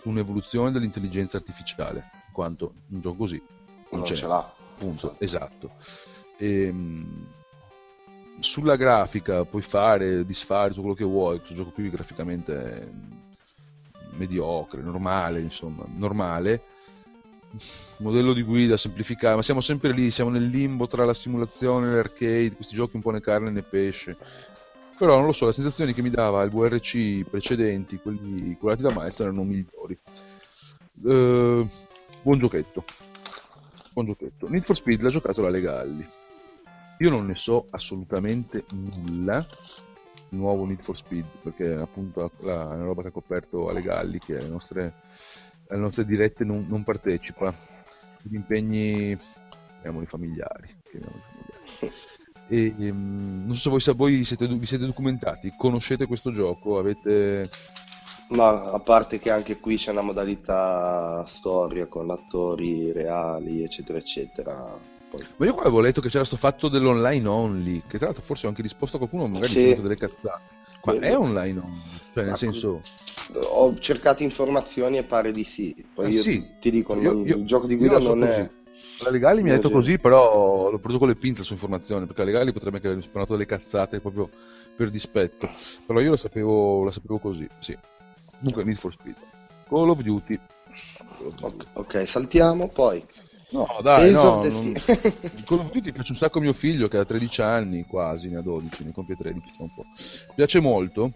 su un'evoluzione dell'intelligenza artificiale, in quanto un gioco così non, Non ce l'ha. Punto, esatto. Ehm, sulla grafica puoi fare, disfare tutto quello che vuoi, questo gioco qui graficamente è mediocre, normale, insomma, normale. Modello di guida semplificato, ma siamo sempre lì, siamo nel limbo tra la simulazione e l'arcade, questi giochi un po' né carne né pesce. Però non lo so, le sensazioni che mi dava il VRC precedenti, quelli curati da Maestro, erano migliori. Eh, buon giochetto. Buon giochetto. Need for Speed l'ha giocato la Legalli. Io non ne so assolutamente nulla. Nuovo Need for Speed, perché appunto la, è una roba che ha coperto Ale Galli, che alle nostre, alle nostre dirette non, non partecipa. Gli impegni, chiamiamoli familiari. chiamiamoli familiari. E, ehm, non so se voi, se voi siete, vi siete documentati, conoscete questo gioco, avete... Ma a parte che anche qui c'è una modalità storia con attori reali, eccetera, eccetera. Poi- Ma io qua avevo letto che c'era sto fatto dell'online only, che tra l'altro forse ho anche risposto a qualcuno, magari Sì. delle cazzate. Ma Quello- è online only? Cioè, nel Ma senso... Ho cercato informazioni e pare di sì. Poi Eh io sì. ti dico, Io- non- io- il gioco di guida non così. è... La Legali mi ha detto Sì. così, però l'ho preso con le pinze su informazioni, perché la Legali potrebbe anche avermi sparato delle cazzate proprio per dispetto. Però io la sapevo, la sapevo così, sì. Comunque Need for Speed. Call of Duty. Call of Duty. Ok, ok, saltiamo, poi... No, dai, Tales no. non-. [LAUGHS] Call of Duty piace un sacco a mio figlio che ha 13 anni, quasi, ne ha 12, ne compie 13 tra un po'. Piace molto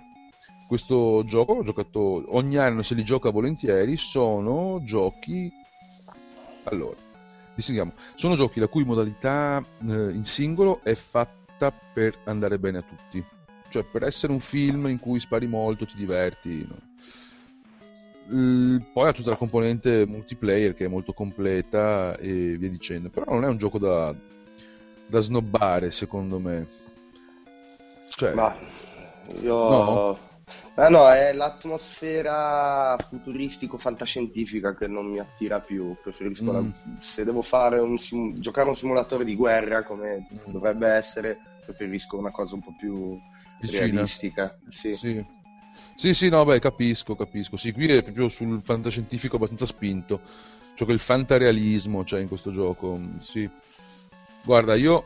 questo gioco, ho giocato ogni anno se li gioca volentieri, sono giochi allora, distinguiamo, sono giochi la cui modalità eh, in singolo è fatta per andare bene a tutti. Cioè per essere un film in cui spari molto, ti diverti, no? Poi ha tutta la componente multiplayer che è molto completa e via dicendo. Però non è un gioco da, da snobbare, secondo me. Cioè, Ma io... No? Ah no, è l'atmosfera futuristico-fantascientifica che non mi attira più. Preferisco la- Mm. se devo fare un sim- giocare un simulatore di guerra come Mm. dovrebbe essere, preferisco una cosa un po' più Vicina. realistica. Sì. Sì. Sì, sì, no, beh, capisco, capisco. Sì, qui è proprio sul fantascientifico abbastanza spinto. Cioè che il fantarealismo c'è in questo gioco. mm, Sì. Guarda, io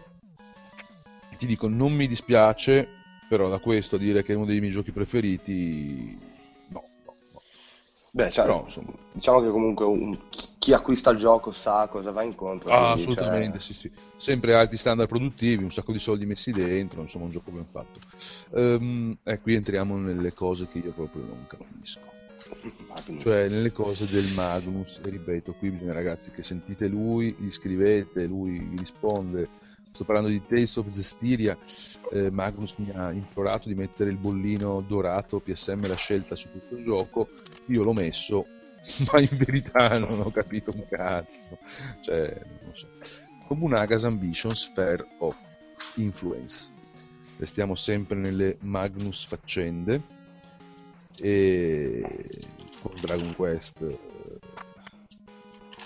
ti dico, non mi dispiace, però da questo dire che è uno dei miei giochi preferiti, no, no, no. Beh, cioè, Però, insomma. diciamo che comunque un- chi- acquista il gioco sa cosa va incontro. Ah, quindi, cioè, assolutamente, sì, sì. Sempre alti standard produttivi, un sacco di soldi messi dentro, insomma, un gioco ben fatto. Ehm, e qui entriamo nelle cose che io proprio non capisco. Magnus. Cioè, nelle cose del Magnus, e ripeto, qui bisogna ragazzi che sentite lui, gli scrivete, lui vi risponde. Sto parlando di Tales of Zestiria, eh, Magnus mi ha implorato di mettere il bollino dorato PSM la scelta su tutto il gioco, io l'ho messo, [LAUGHS] ma in verità non ho capito un cazzo. Cioè, non so. Comunagas Ambition Sphere of Influence. restiamo sempre nelle Magnus faccende e con Dragon Quest eh,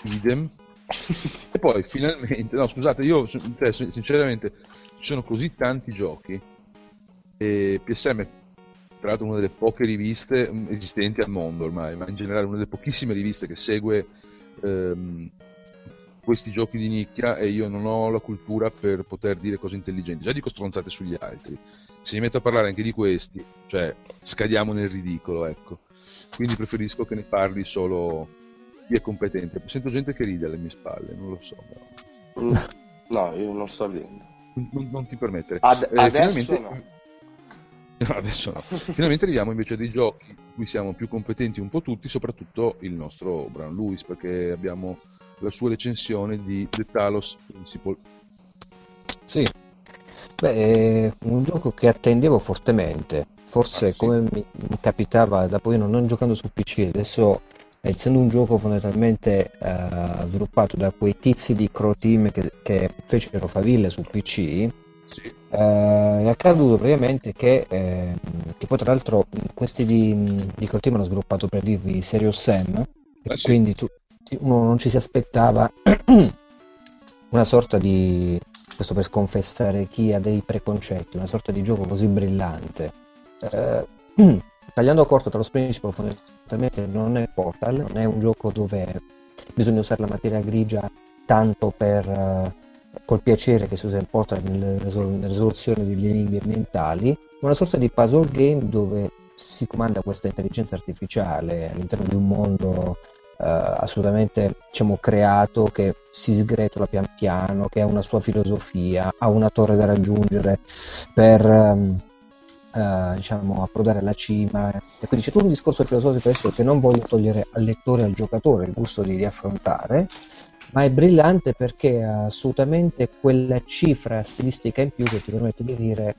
idem [LAUGHS] e poi finalmente no scusate io cioè, sinceramente ci sono così tanti giochi e PSM tra l'altro una delle poche riviste mm, esistenti al mondo ormai ma in generale una delle pochissime riviste che segue ehm, questi giochi di nicchia e io non ho la cultura per poter dire cose intelligenti. Già dico stronzate sugli altri. Se mi metto a parlare anche di questi cioè scadiamo nel ridicolo ecco. Quindi preferisco che ne parli solo chi è competente. Sento gente che ride alle mie spalle, non lo so. Però. Mm, no, io non sto ridendo. Non, non, ti permettere. Ad- eh, adesso finalmente... [LAUGHS] no. Adesso no. Finalmente arriviamo invece a dei giochi in cui siamo più competenti un po' tutti, soprattutto il nostro Bran Lewis, perché abbiamo la sua recensione di The Talos Principle. Sì, Beh, un gioco che attendevo fortemente, forse ah, sì. come mi, mi, capitava, dopo io non, non giocando su PC, adesso essendo un gioco fondamentalmente uh, sviluppato da quei tizi di Crow Team che, che fecero faville su PC, sì. uh, è accaduto praticamente che, eh, che, poi tra l'altro questi di, di Crow Team hanno sviluppato per dirvi Serious Sam, eh sì. quindi tu, uno non ci si aspettava [CLEARS THROAT] una sorta di questo per sconfessare chi ha dei preconcetti, una sorta di gioco così brillante. Eh, [CLEARS THROAT] tagliando corto tra lo Principle fondamentalmente non è Portal, non è un gioco dove bisogna usare la materia grigia tanto per uh, col piacere che si usa in Portal nella risol- risoluzione degli enigmi ambientali, una sorta di puzzle game dove si comanda questa intelligenza artificiale all'interno di un mondo Uh, assolutamente diciamo, creato che si sgretola pian piano, che ha una sua filosofia, ha una torre da raggiungere per um, uh, diciamo, approdare alla cima. E quindi c'è tutto un discorso filosofico che non voglio togliere al lettore e al giocatore il gusto di, di affrontare, ma è brillante perché ha assolutamente quella cifra stilistica in più che ti permette di dire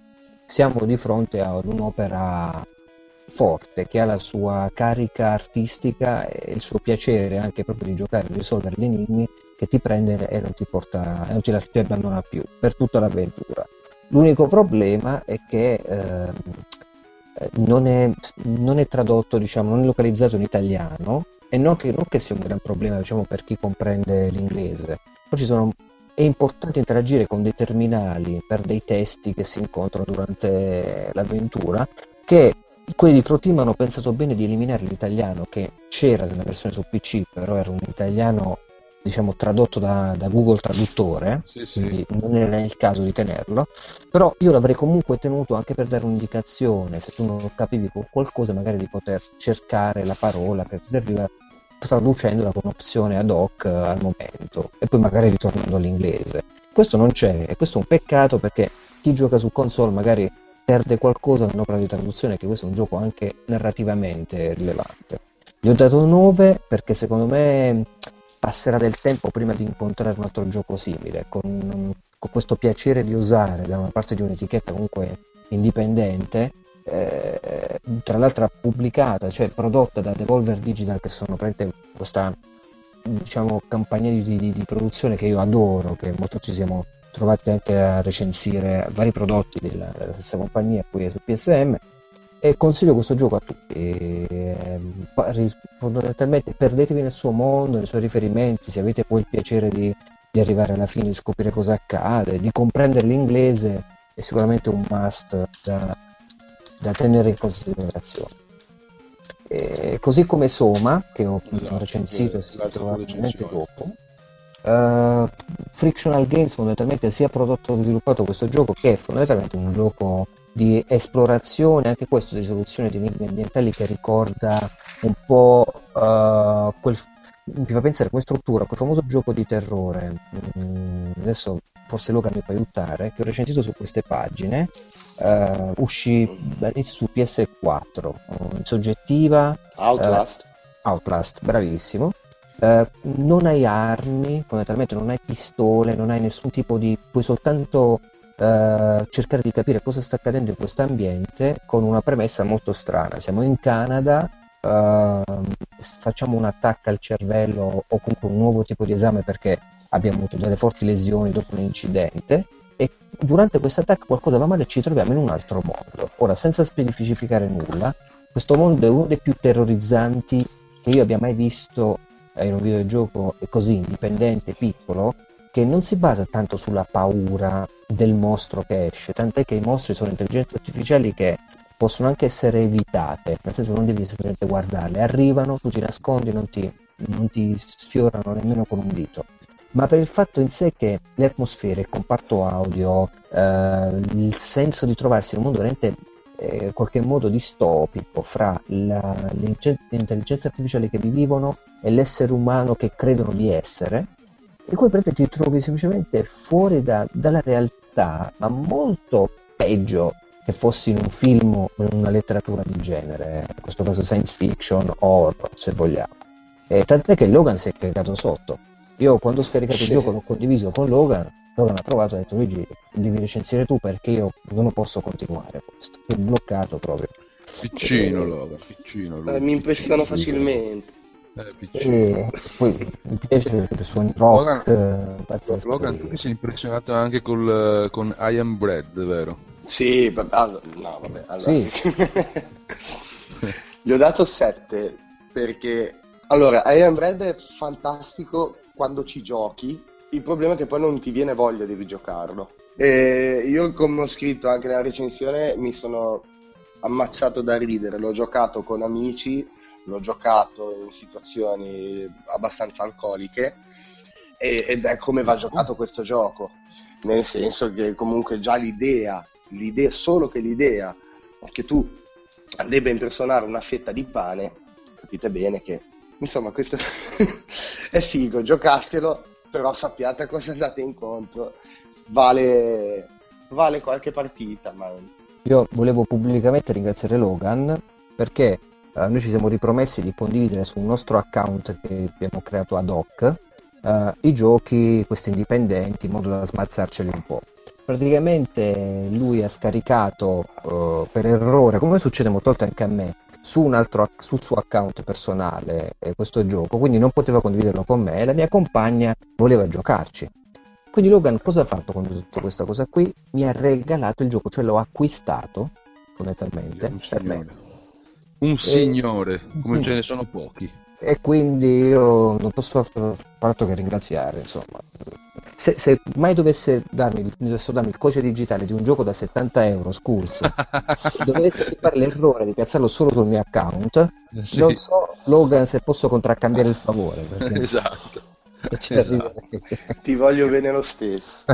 siamo di fronte ad un'opera forte che ha la sua carica artistica e il suo piacere anche proprio di giocare e risolvere gli enigmi che ti prende e non ti porta e non ti, ti abbandona più per tutta l'avventura. L'unico problema è che eh, non, è, non, è, tradotto, diciamo, non è localizzato in italiano e non che, non che sia un gran problema diciamo, per chi comprende l'inglese. Poi sono è importante interagire con dei terminali per dei testi che si incontrano durante l'avventura che quelli di Croteam hanno pensato bene di eliminare l'italiano che c'era nella versione su PC, però era un italiano diciamo tradotto da, da Google Traduttore, sì, sì. quindi non era il caso di tenerlo, però io l'avrei comunque tenuto anche per dare un'indicazione, se tu non capivi qualcosa magari di poter cercare la parola che ti serviva traducendola con opzione ad hoc al momento e poi magari ritornando all'inglese. Questo non c'è e questo è un peccato perché chi gioca su console magari perde qualcosa nell'opera di traduzione, che questo è un gioco anche narrativamente rilevante. Gli ho dato 9 perché secondo me passerà del tempo prima di incontrare un altro gioco simile, con, con questo piacere di usare da una parte di un'etichetta comunque indipendente, eh, tra l'altro pubblicata, cioè prodotta da Devolver Digital, che sono questa diciamo, campagna di, di, di, produzione che io adoro, che molto ci siamo trovati anche a recensire vari prodotti della, della stessa compagnia qui su PSM e consiglio questo gioco a tutti e, fondamentalmente perdetevi nel suo mondo, nei suoi riferimenti se avete poi il piacere di, di arrivare alla fine di scoprire cosa accade di comprendere l'inglese è sicuramente un must da, da tenere in considerazione. E, così come Soma che ho esatto, recensito e si trova dopo. Uh, Frictional Games fondamentalmente si è prodotto e sviluppato questo gioco che è fondamentalmente un gioco di esplorazione, anche questo di soluzione di enigmi ambientali che ricorda un po' uh, quel mi fa pensare come struttura quel famoso gioco di terrore mm, adesso forse Logan mi può aiutare che ho recensito su queste pagine uh, uscì all'inizio su PS4 in soggettiva Outlast. Outlast, bravissimo. Uh, non hai armi, fondamentalmente non hai pistole, non hai nessun tipo di... puoi soltanto uh, cercare di capire cosa sta accadendo in questo ambiente con una premessa molto strana. Siamo in Canada, uh, facciamo un attacco al cervello o comunque un nuovo tipo di esame perché abbiamo avuto delle forti lesioni dopo un incidente e durante questo attacco qualcosa va male e ci troviamo in un altro mondo. Ora, senza specificare nulla, questo mondo è uno dei più terrorizzanti che io abbia mai visto in un videogioco così indipendente, piccolo, che non si basa tanto sulla paura del mostro che esce, tant'è che i mostri sono intelligenze artificiali che possono anche essere evitate, nel senso non devi semplicemente guardarle, arrivano, tu ti nascondi, non ti, non ti sfiorano nemmeno con un dito. Ma per il fatto in sé che le atmosfere, il comparto audio, eh, il senso di trovarsi in un mondo veramente eh, in qualche modo distopico fra la, le intelligenze artificiali che vi vivono e l'essere umano che credono di essere, e poi ti trovi semplicemente fuori da, dalla realtà, ma molto peggio che fossi in un film o in una letteratura di genere, in questo caso science fiction, horror se vogliamo. E tant'è che Logan si è caricato sotto. Io quando ho scaricato il gioco l'ho condiviso con Logan, Logan ha provato e ha detto Luigi devi recensire tu perché io non lo posso continuare questo. È bloccato proprio. Piccino Logan, piccino. Eh, mi impressiona facilmente. Eh, e poi mi piace perché suoni rock. Logan, eh, Logan tu ti sei impressionato anche col, con I Am Bread, vero? Sì, allora, no, vabbè, allora. Sì. [LAUGHS] Gli ho dato 7 perché allora, Iron Bread è fantastico quando ci giochi, il problema è che poi non ti viene voglia di rigiocarlo. E io, come ho scritto anche nella recensione, mi sono ammazzato da ridere. L'ho giocato con amici, l'ho giocato in situazioni abbastanza alcoliche ed è come va giocato questo gioco. Nel senso che comunque già l'idea l'idea, solo che l'idea che tu debba impersonare una fetta di pane, capite bene che insomma questo [LAUGHS] è figo, giocatelo, però sappiate a cosa andate incontro, vale, vale qualche partita. Ma... Io volevo pubblicamente ringraziare Logan perché uh, noi ci siamo ripromessi di condividere sul nostro account che abbiamo creato ad hoc uh, i giochi, questi indipendenti, in modo da smazzarceli un po' praticamente lui ha scaricato uh, per errore, come succede molte volte anche a me, su un altro, sul suo account personale eh, questo gioco, quindi non poteva condividerlo con me e la mia compagna voleva giocarci. Quindi Logan cosa ha fatto ho detto questa cosa qui? Mi ha regalato il gioco, cioè l'ho acquistato fondamentalmente per me. Un signore, e... come ce ne sono pochi. E quindi io non posso fare altro che ringraziare, insomma se, se, mai dovesse darmi, dovesse darmi, il codice digitale di un gioco da 70 euro, Skulls, [LAUGHS] dovesse fare l'errore di piazzarlo solo sul mio account, sì. non so, Logan, se posso contraccambiare il favore. Perché... [LAUGHS] esatto. [LAUGHS] esatto. Ti voglio bene lo stesso.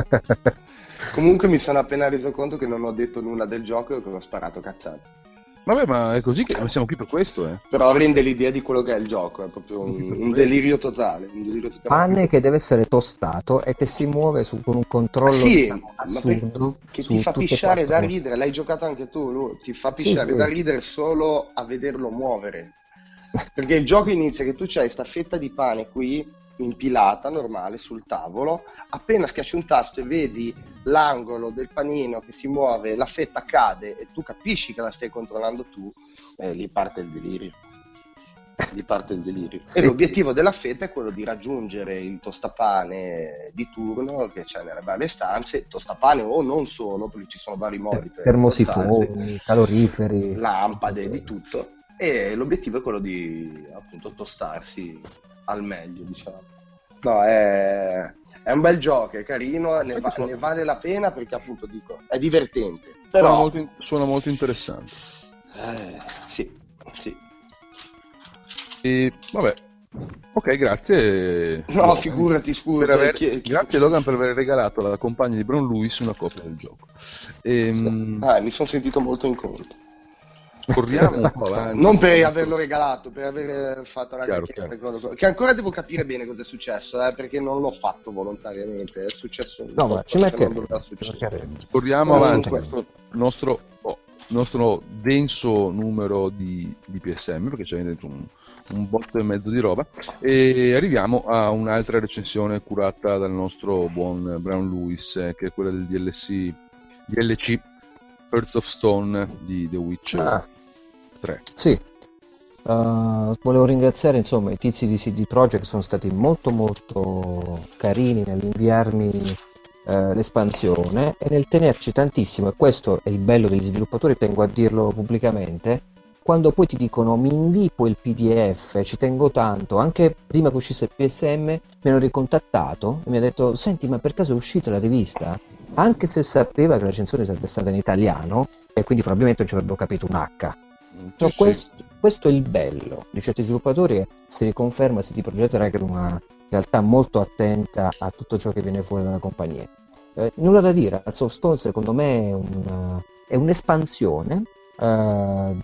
Comunque mi sono appena reso conto che non ho detto nulla del gioco e che ho sparato cazzate. Vabbè, ma è così che siamo qui per questo, eh. Però rende l'idea di quello che è il gioco, è proprio un, [LAUGHS] un delirio totale. Un delirio totale. Pane che deve essere tostato e che si muove su, con un controllo sì, diciamo, assurdo. Che ti fa pisciare da ridere, l'hai giocato anche tu, lui. ti fa pisciare sì, da ridere solo a vederlo muovere. [LAUGHS] Perché il gioco inizia che tu c'hai questa fetta di pane qui impilata normale sul tavolo, appena schiacci un tasto e vedi l'angolo del panino che si muove, la fetta cade e tu capisci che la stai controllando tu, eh, lì parte il delirio. Lì parte il delirio. E l'obiettivo della fetta è quello di raggiungere il tostapane di turno che c'è nelle varie stanze, tostapane o non solo, perché ci sono vari modi per termosifoni, caloriferi, lampade, di tutto. E l'obiettivo è quello di appunto tostarsi al meglio, diciamo. No, è, è un bel gioco, è carino, ne, va, ne, vale la pena perché appunto dico, è divertente. Però... Suona, molto, suona molto interessante. Eh, sì, sì. E vabbè, ok, grazie. No, no figurati, scusa. Aver... Chi... Grazie Logan per aver regalato alla compagna di Brown Lewis una copia del gioco. E, ehm, sì. ah, mi sono sentito molto in conto. Corriamo un po' avanti. Non per averlo regalato, per aver fatto la chiaro, chiaro. Che ancora devo capire bene cosa è successo, eh, perché non l'ho fatto volontariamente. È successo no, ma ci mette Corriamo avanti. Il nostro, oh, nostro denso numero di, di, PSM, perché c'è dentro un, un botto e mezzo di roba. E arriviamo a un'altra recensione curata dal nostro buon Brown Lewis, eh, che è quella del DLC, DLC Earth of Stone di The Witcher. Ah 3. Sì, Uh, volevo ringraziare insomma i tizi di CD Projekt sono stati molto molto carini nell'inviarmi eh, l'espansione e nel tenerci tantissimo, e questo è il bello degli sviluppatori, tengo a dirlo pubblicamente, quando poi ti dicono mi invii il PDF, ci tengo tanto, anche prima che uscisse il PSM mi hanno ricontattato e mi ha detto senti ma per caso è uscita la rivista? Anche se sapeva che la recensione sarebbe stata in italiano e quindi probabilmente non ci avrebbero capito un H. Però Sì, sì. questo, questo è il bello di certi sviluppatori si riconferma CD Projekt Red una realtà molto attenta a tutto ciò che viene fuori dalla compagnia. Eh, nulla da dire, Hearts of Stone secondo me è, una- è un'espansione, eh,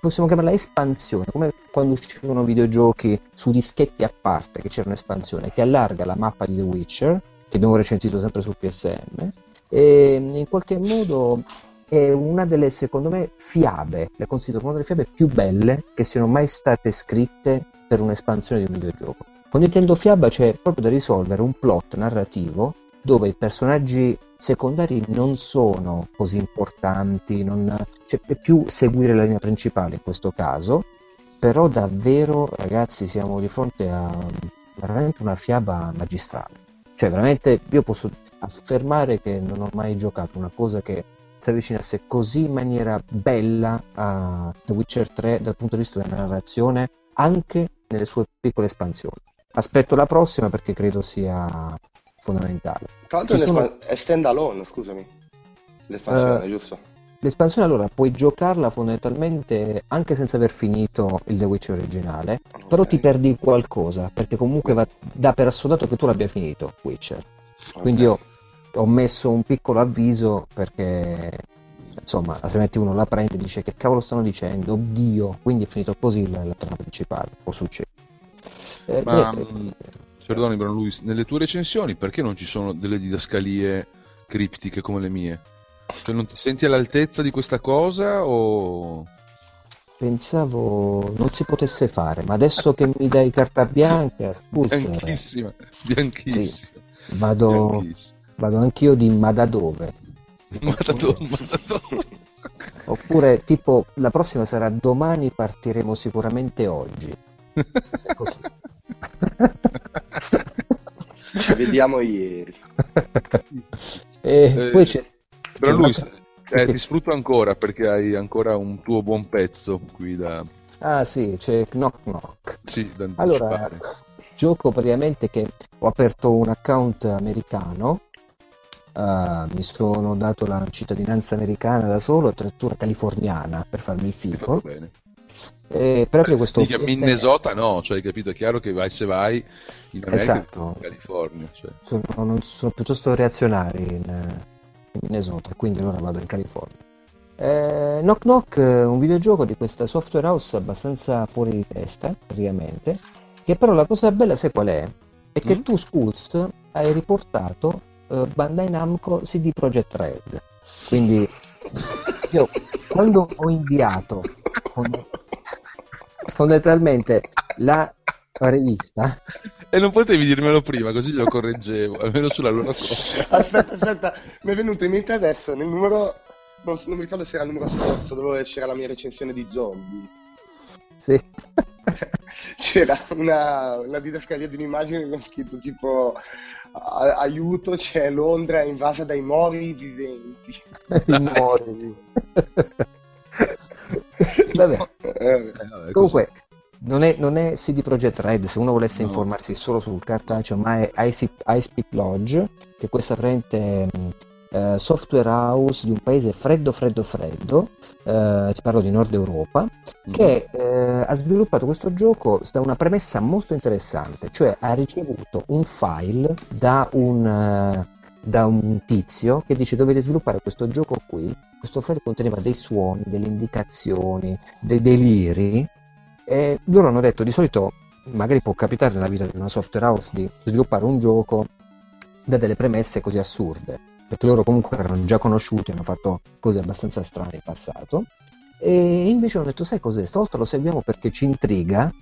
possiamo chiamarla espansione, come quando uscivano videogiochi su dischetti a parte, che c'era un'espansione che allarga la mappa di The Witcher, che abbiamo recensito sempre sul PSM, e in qualche modo è una delle, secondo me, fiabe, le considero una delle fiabe più belle che siano mai state scritte per un'espansione di un videogioco. Quando intendo fiaba c'è proprio da risolvere un plot narrativo dove i personaggi secondari non sono così importanti, non- cioè, è più seguire la linea principale in questo caso, però davvero ragazzi siamo di fronte a veramente una fiaba magistrale. Cioè veramente io posso affermare che non ho mai giocato una cosa che si avvicinasse così in maniera bella a The Witcher 3 dal punto di vista della narrazione anche nelle sue piccole espansioni. Aspetto la prossima perché credo sia fondamentale. Tra l'altro sono- è stand alone, scusami. L'espansione, Eh, giusto? L'espansione allora puoi giocarla fondamentalmente anche senza aver finito il The Witcher originale, però Ok, ti perdi qualcosa perché comunque va, dà per assodato che tu l'abbia finito Witcher. ok. Quindi io ho messo un piccolo avviso perché insomma altrimenti uno la prende e dice che cavolo stanno dicendo, oddio, quindi è finito così la, la trama principale, può succedere. Eh, Ma niente. mh, perdoni, Bran Luis, nelle tue recensioni perché non ci sono delle didascalie criptiche come le mie? Cioè, non ti senti all'altezza di questa cosa o... Pensavo non si potesse fare, ma adesso che mi dai carta bianca, [LAUGHS] scusa, Bianchissima, bianchissima. vado, bianchissima. Vado anch'io di ma da dove? [LAUGHS] Ma da dove? Ma da dove? [LAUGHS] Oppure tipo la prossima sarà domani partiremo sicuramente oggi. Se così. Ci vediamo ieri. [LAUGHS] e Eh, poi c'è, c'è Bran Luis, un'altra- eh, sì. ti sfrutto ancora perché hai ancora un tuo buon pezzo qui da, Ah sì, c'è Knock Knock. sì, da Allora, gioco praticamente che ho aperto un account americano, eh, mi sono dato la cittadinanza americana da solo, addirittura californiana per farmi il figo. bene. E proprio questo Mica PSN Minnesota no, cioè hai capito, è chiaro che vai se vai in America Esatto. in California. Cioè. sono, non- sono piuttosto reazionari in, in Minnesota, quindi allora vado in California. Eh, Knock Knock un videogioco di questa software house abbastanza fuori di testa, praticamente, che però la cosa bella sai qual è? È che Mm. tu, Skulls, hai riportato eh, Bandai Namco CD Projekt Red. Quindi io quando ho inviato fond- fondamentalmente la rivista E non potevi dirmelo prima, così lo correggevo, almeno sulla loro cosa. Aspetta, aspetta, mi è venuto in mente adesso nel numero. Non, non mi ricordo se era il numero scorso dove c'era la mia recensione di zombie. sì. [LAUGHS] C'era una, una didascalia di un'immagine con scritto tipo "A- aiuto, c'è Londra invasa dai mori viventi. I mori. Vabbè, Eh, Eh, vabbè, comunque non è, non è CD Projekt Red, se uno volesse No. informarsi solo sul cartaceo, ma è Ice, Ice Peak Lodge, che questa praticamente mh, eh, software house di un paese freddo, freddo, freddo, eh, ti parlo di Nord Europa, così. che eh, ha sviluppato questo gioco da una premessa molto interessante, cioè ha ricevuto un file da un, eh, da un tizio che dice dovete sviluppare questo gioco qui, questo file conteneva dei suoni, delle indicazioni, dei deliri e loro hanno detto di solito magari può capitare nella vita di una software house di sviluppare un gioco da delle premesse così assurde perché loro comunque erano già conosciuti hanno fatto cose abbastanza strane in passato. E invece hanno detto sai cos'è? Stavolta lo seguiamo perché ci intriga.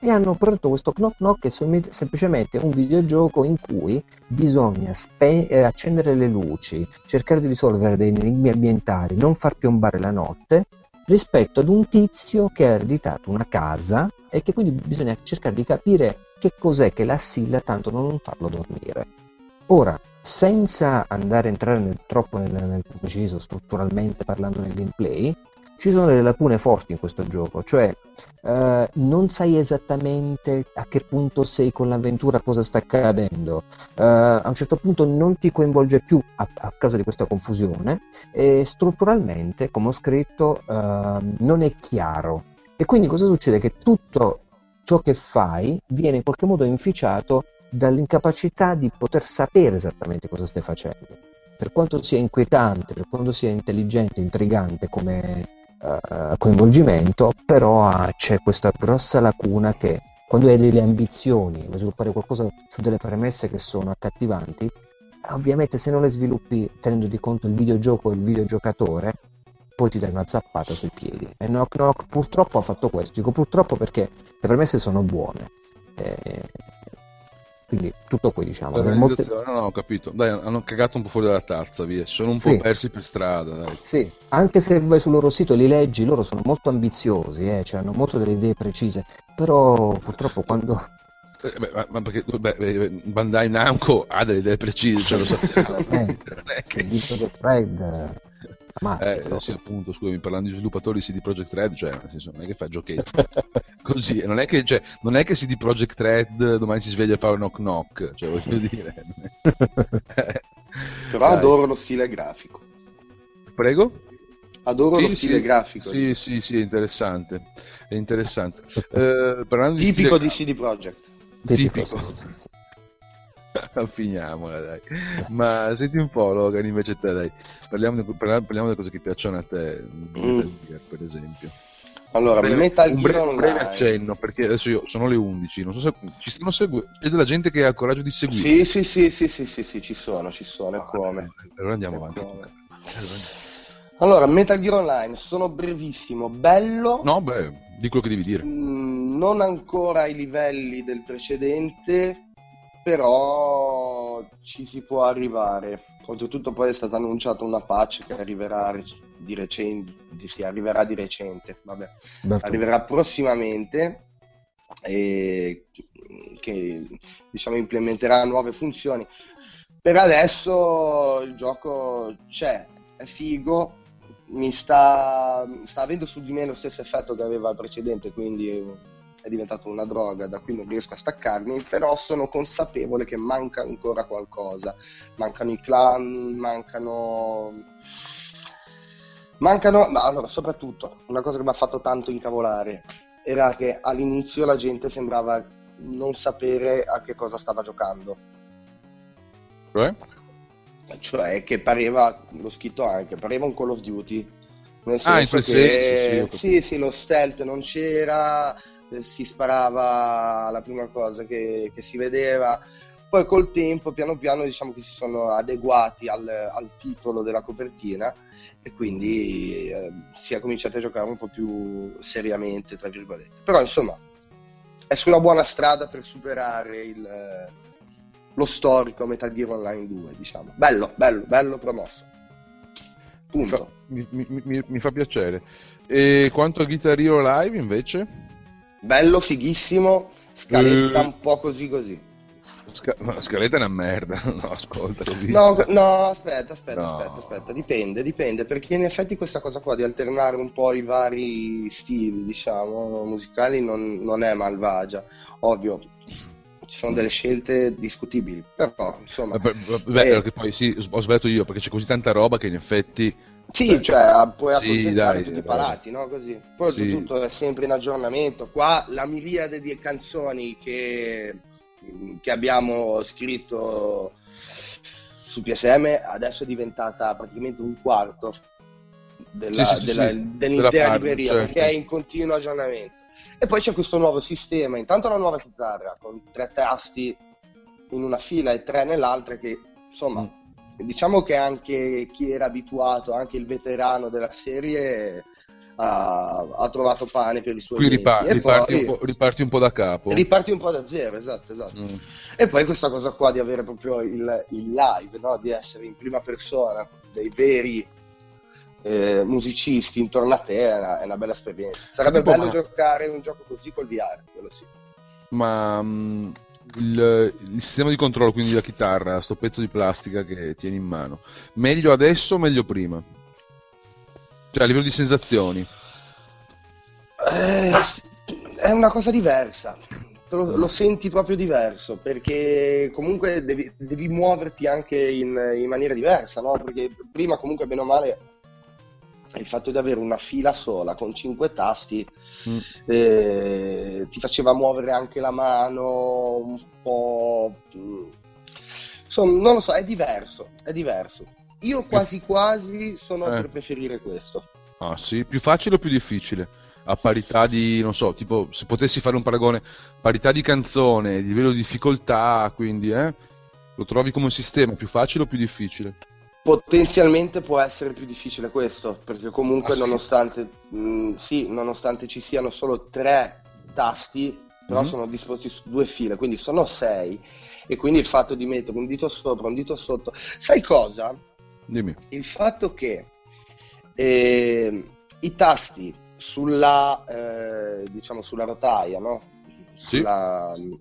E hanno prodotto questo Knock Knock che è sem- semplicemente un videogioco in cui bisogna spe- eh, accendere le luci, cercare di risolvere dei enigmi ambientali, non far piombare la notte rispetto ad un tizio che ha ereditato una casa e che quindi bisogna cercare di capire che cos'è che la assilla tanto da non farlo dormire. Ora, senza andare a entrare nel, troppo nel, nel preciso, strutturalmente parlando nel gameplay, ci sono delle lacune forti in questo gioco, cioè eh, non sai esattamente a che punto sei con l'avventura, cosa sta accadendo, eh, a un certo punto non ti coinvolge più a, a causa di questa confusione e strutturalmente, come ho scritto, eh, non è chiaro. E quindi cosa succede? Che tutto ciò che fai viene in qualche modo inficiato dall'incapacità di poter sapere esattamente cosa stai facendo. Per quanto sia inquietante, per quanto sia intelligente, intrigante come uh, coinvolgimento, però uh, c'è questa grossa lacuna che quando hai delle ambizioni, vuoi sviluppare qualcosa su delle premesse che sono accattivanti, ovviamente se non le sviluppi tenendo di conto il videogioco e il videogiocatore, poi ti dai una zappata sui piedi. E Knock Knock purtroppo ha fatto questo. Dico purtroppo perché le premesse sono buone. Eh, quindi tutto qui diciamo. Molte... No, no, ho capito. Dai, hanno cagato un po' fuori dalla tazza, via. Sono un po' sì. persi per strada. Dai. Sì, anche se vai sul loro sito e li leggi, loro sono molto ambiziosi, eh, cioè hanno molto delle idee precise. Però purtroppo quando eh, Beh, ma, perché beh, Bandai Namco ha delle idee precise, cioè lo [LAUGHS] sappiamo. è che... Fred eh, sì, appunto, scusami, parlando di sviluppatori CD Projekt Red, cioè, nel senso, non è che fa giochetti. [LAUGHS] Così, non è che, cioè, non è che CD Projekt Red domani si sveglia a fare un knock knock, cioè, voglio [LAUGHS] dire. Però Dai. adoro lo stile grafico. Prego? Adoro sì, lo stile sì, grafico. Sì, sì, sì, è interessante. È interessante. Eh, Tipico di, stile... di CD Projekt. Tipico. [LAUGHS] Finiamola, dai. Ma senti un po', Logan, invece te, dai. Parliamo, di, parliamo delle cose che piacciono a te, mm. per esempio. Allora, breve, Metal un breve, un breve accenno, perché adesso io sono le 11, non so se ci stanno seguendo, c'è della gente che ha il coraggio di seguire. Sì, sì, sì, sì, sì, sì, sì ci sono, ci sono, ah, come. Allora andiamo avanti. Allora, Metal Gear Online, sono brevissimo, bello. No, beh, di quello che devi dire. Mm, non ancora ai livelli del precedente, però ci si può arrivare. Oltretutto poi è stata annunciata una patch che arriverà di recente, sì, arriverà di recente, vabbè. arriverà prossimamente e che diciamo implementerà nuove funzioni. Per adesso il gioco c'è, è figo, mi sta, sta avendo su di me lo stesso effetto che aveva il precedente, quindi è diventato una droga da cui non riesco a staccarmi, però sono consapevole che manca ancora qualcosa. Mancano i clan, mancano... Mancano... Ma allora, soprattutto, una cosa che mi ha fatto tanto incavolare era che all'inizio la gente sembrava non sapere a che cosa stava giocando. Cioè? Cioè che pareva, l'ho scritto anche, pareva un Call of Duty. Nel senso ah, in quel che, senso, sì, sì, sì, lo stealth non c'era, si sparava la prima cosa che, che, si vedeva. Poi col tempo, piano piano, diciamo che si sono adeguati al, al titolo della copertina e quindi eh, si è cominciato a giocare un po' più seriamente, tra virgolette. Però insomma, è sulla buona strada per superare il, lo storico Metal Gear Online 2, diciamo. Bello, bello, bello promosso. Punto. Mi, mi, mi, mi fa piacere. E quanto a Guitar Hero Live invece? Bello, fighissimo, scaletta uh, un po' così così. Sca- no, scaletta è una merda, [LAUGHS] no, ascolta. No, no, aspetta, aspetta, no. aspetta, aspetta, dipende, dipende, perché in effetti questa cosa qua di alternare un po' i vari stili, diciamo, musicali non, non è malvagia, ovvio. Ci sono delle scelte discutibili, però insomma. Beh, beh, eh, poi sì, ho sbagliato io perché c'è così tanta roba che in effetti sì, cioè puoi accontentare sì, tutti i palati, no? Così. Poi sì. tutto è sempre in aggiornamento. Qua la miriade di canzoni che, che abbiamo scritto su PSM adesso è diventata praticamente un quarto della, sì, della, dell'intera parte, libreria certo. perché è in continuo aggiornamento. E poi c'è questo nuovo sistema, intanto una nuova chitarra con tre tasti in una fila e tre nell'altra che insomma... Mm diciamo che anche chi era abituato, anche il veterano della serie, ha, ha trovato pane per i suoi Qui ripar- riparti, poi, un riparti, un po', da capo. Riparti un po' da zero, esatto, esatto. Mm. E poi questa cosa qua di avere proprio il, il live, no? di essere in prima persona, dei veri eh, musicisti intorno a te, è una, è una bella esperienza. Sarebbe bello ma... giocare un gioco così col VR, quello sì. Ma... Um il, il sistema di controllo, quindi la chitarra, sto pezzo di plastica che tieni in mano, meglio adesso o meglio prima? Cioè a livello di sensazioni. Eh, è una cosa diversa. Lo, lo, senti proprio diverso perché comunque devi, devi muoverti anche in, in, maniera diversa, no? Perché prima comunque bene o male il fatto di avere una fila sola con cinque tasti mm. eh, ti faceva muovere anche la mano un po'... Mm, insomma, non lo so, è diverso, è diverso. Io quasi quasi sono eh. per preferire questo. Ah sì? Più facile o più difficile? A parità di, non so, tipo, se potessi fare un paragone, parità di canzone, livello di difficoltà, quindi, eh? Lo trovi come un sistema più facile o più difficile? Potenzialmente può essere più difficile questo, perché comunque ah, sì? nonostante, mh, mm, sì, nonostante ci siano solo tre tasti, però mm-hmm. sono disposti su due file, quindi sono sei, e quindi il fatto di mettere un dito sopra, un dito sotto... Sai cosa? Dimmi. Il fatto che eh, i tasti sulla, eh, diciamo sulla rotaia, no? Sulla, sì.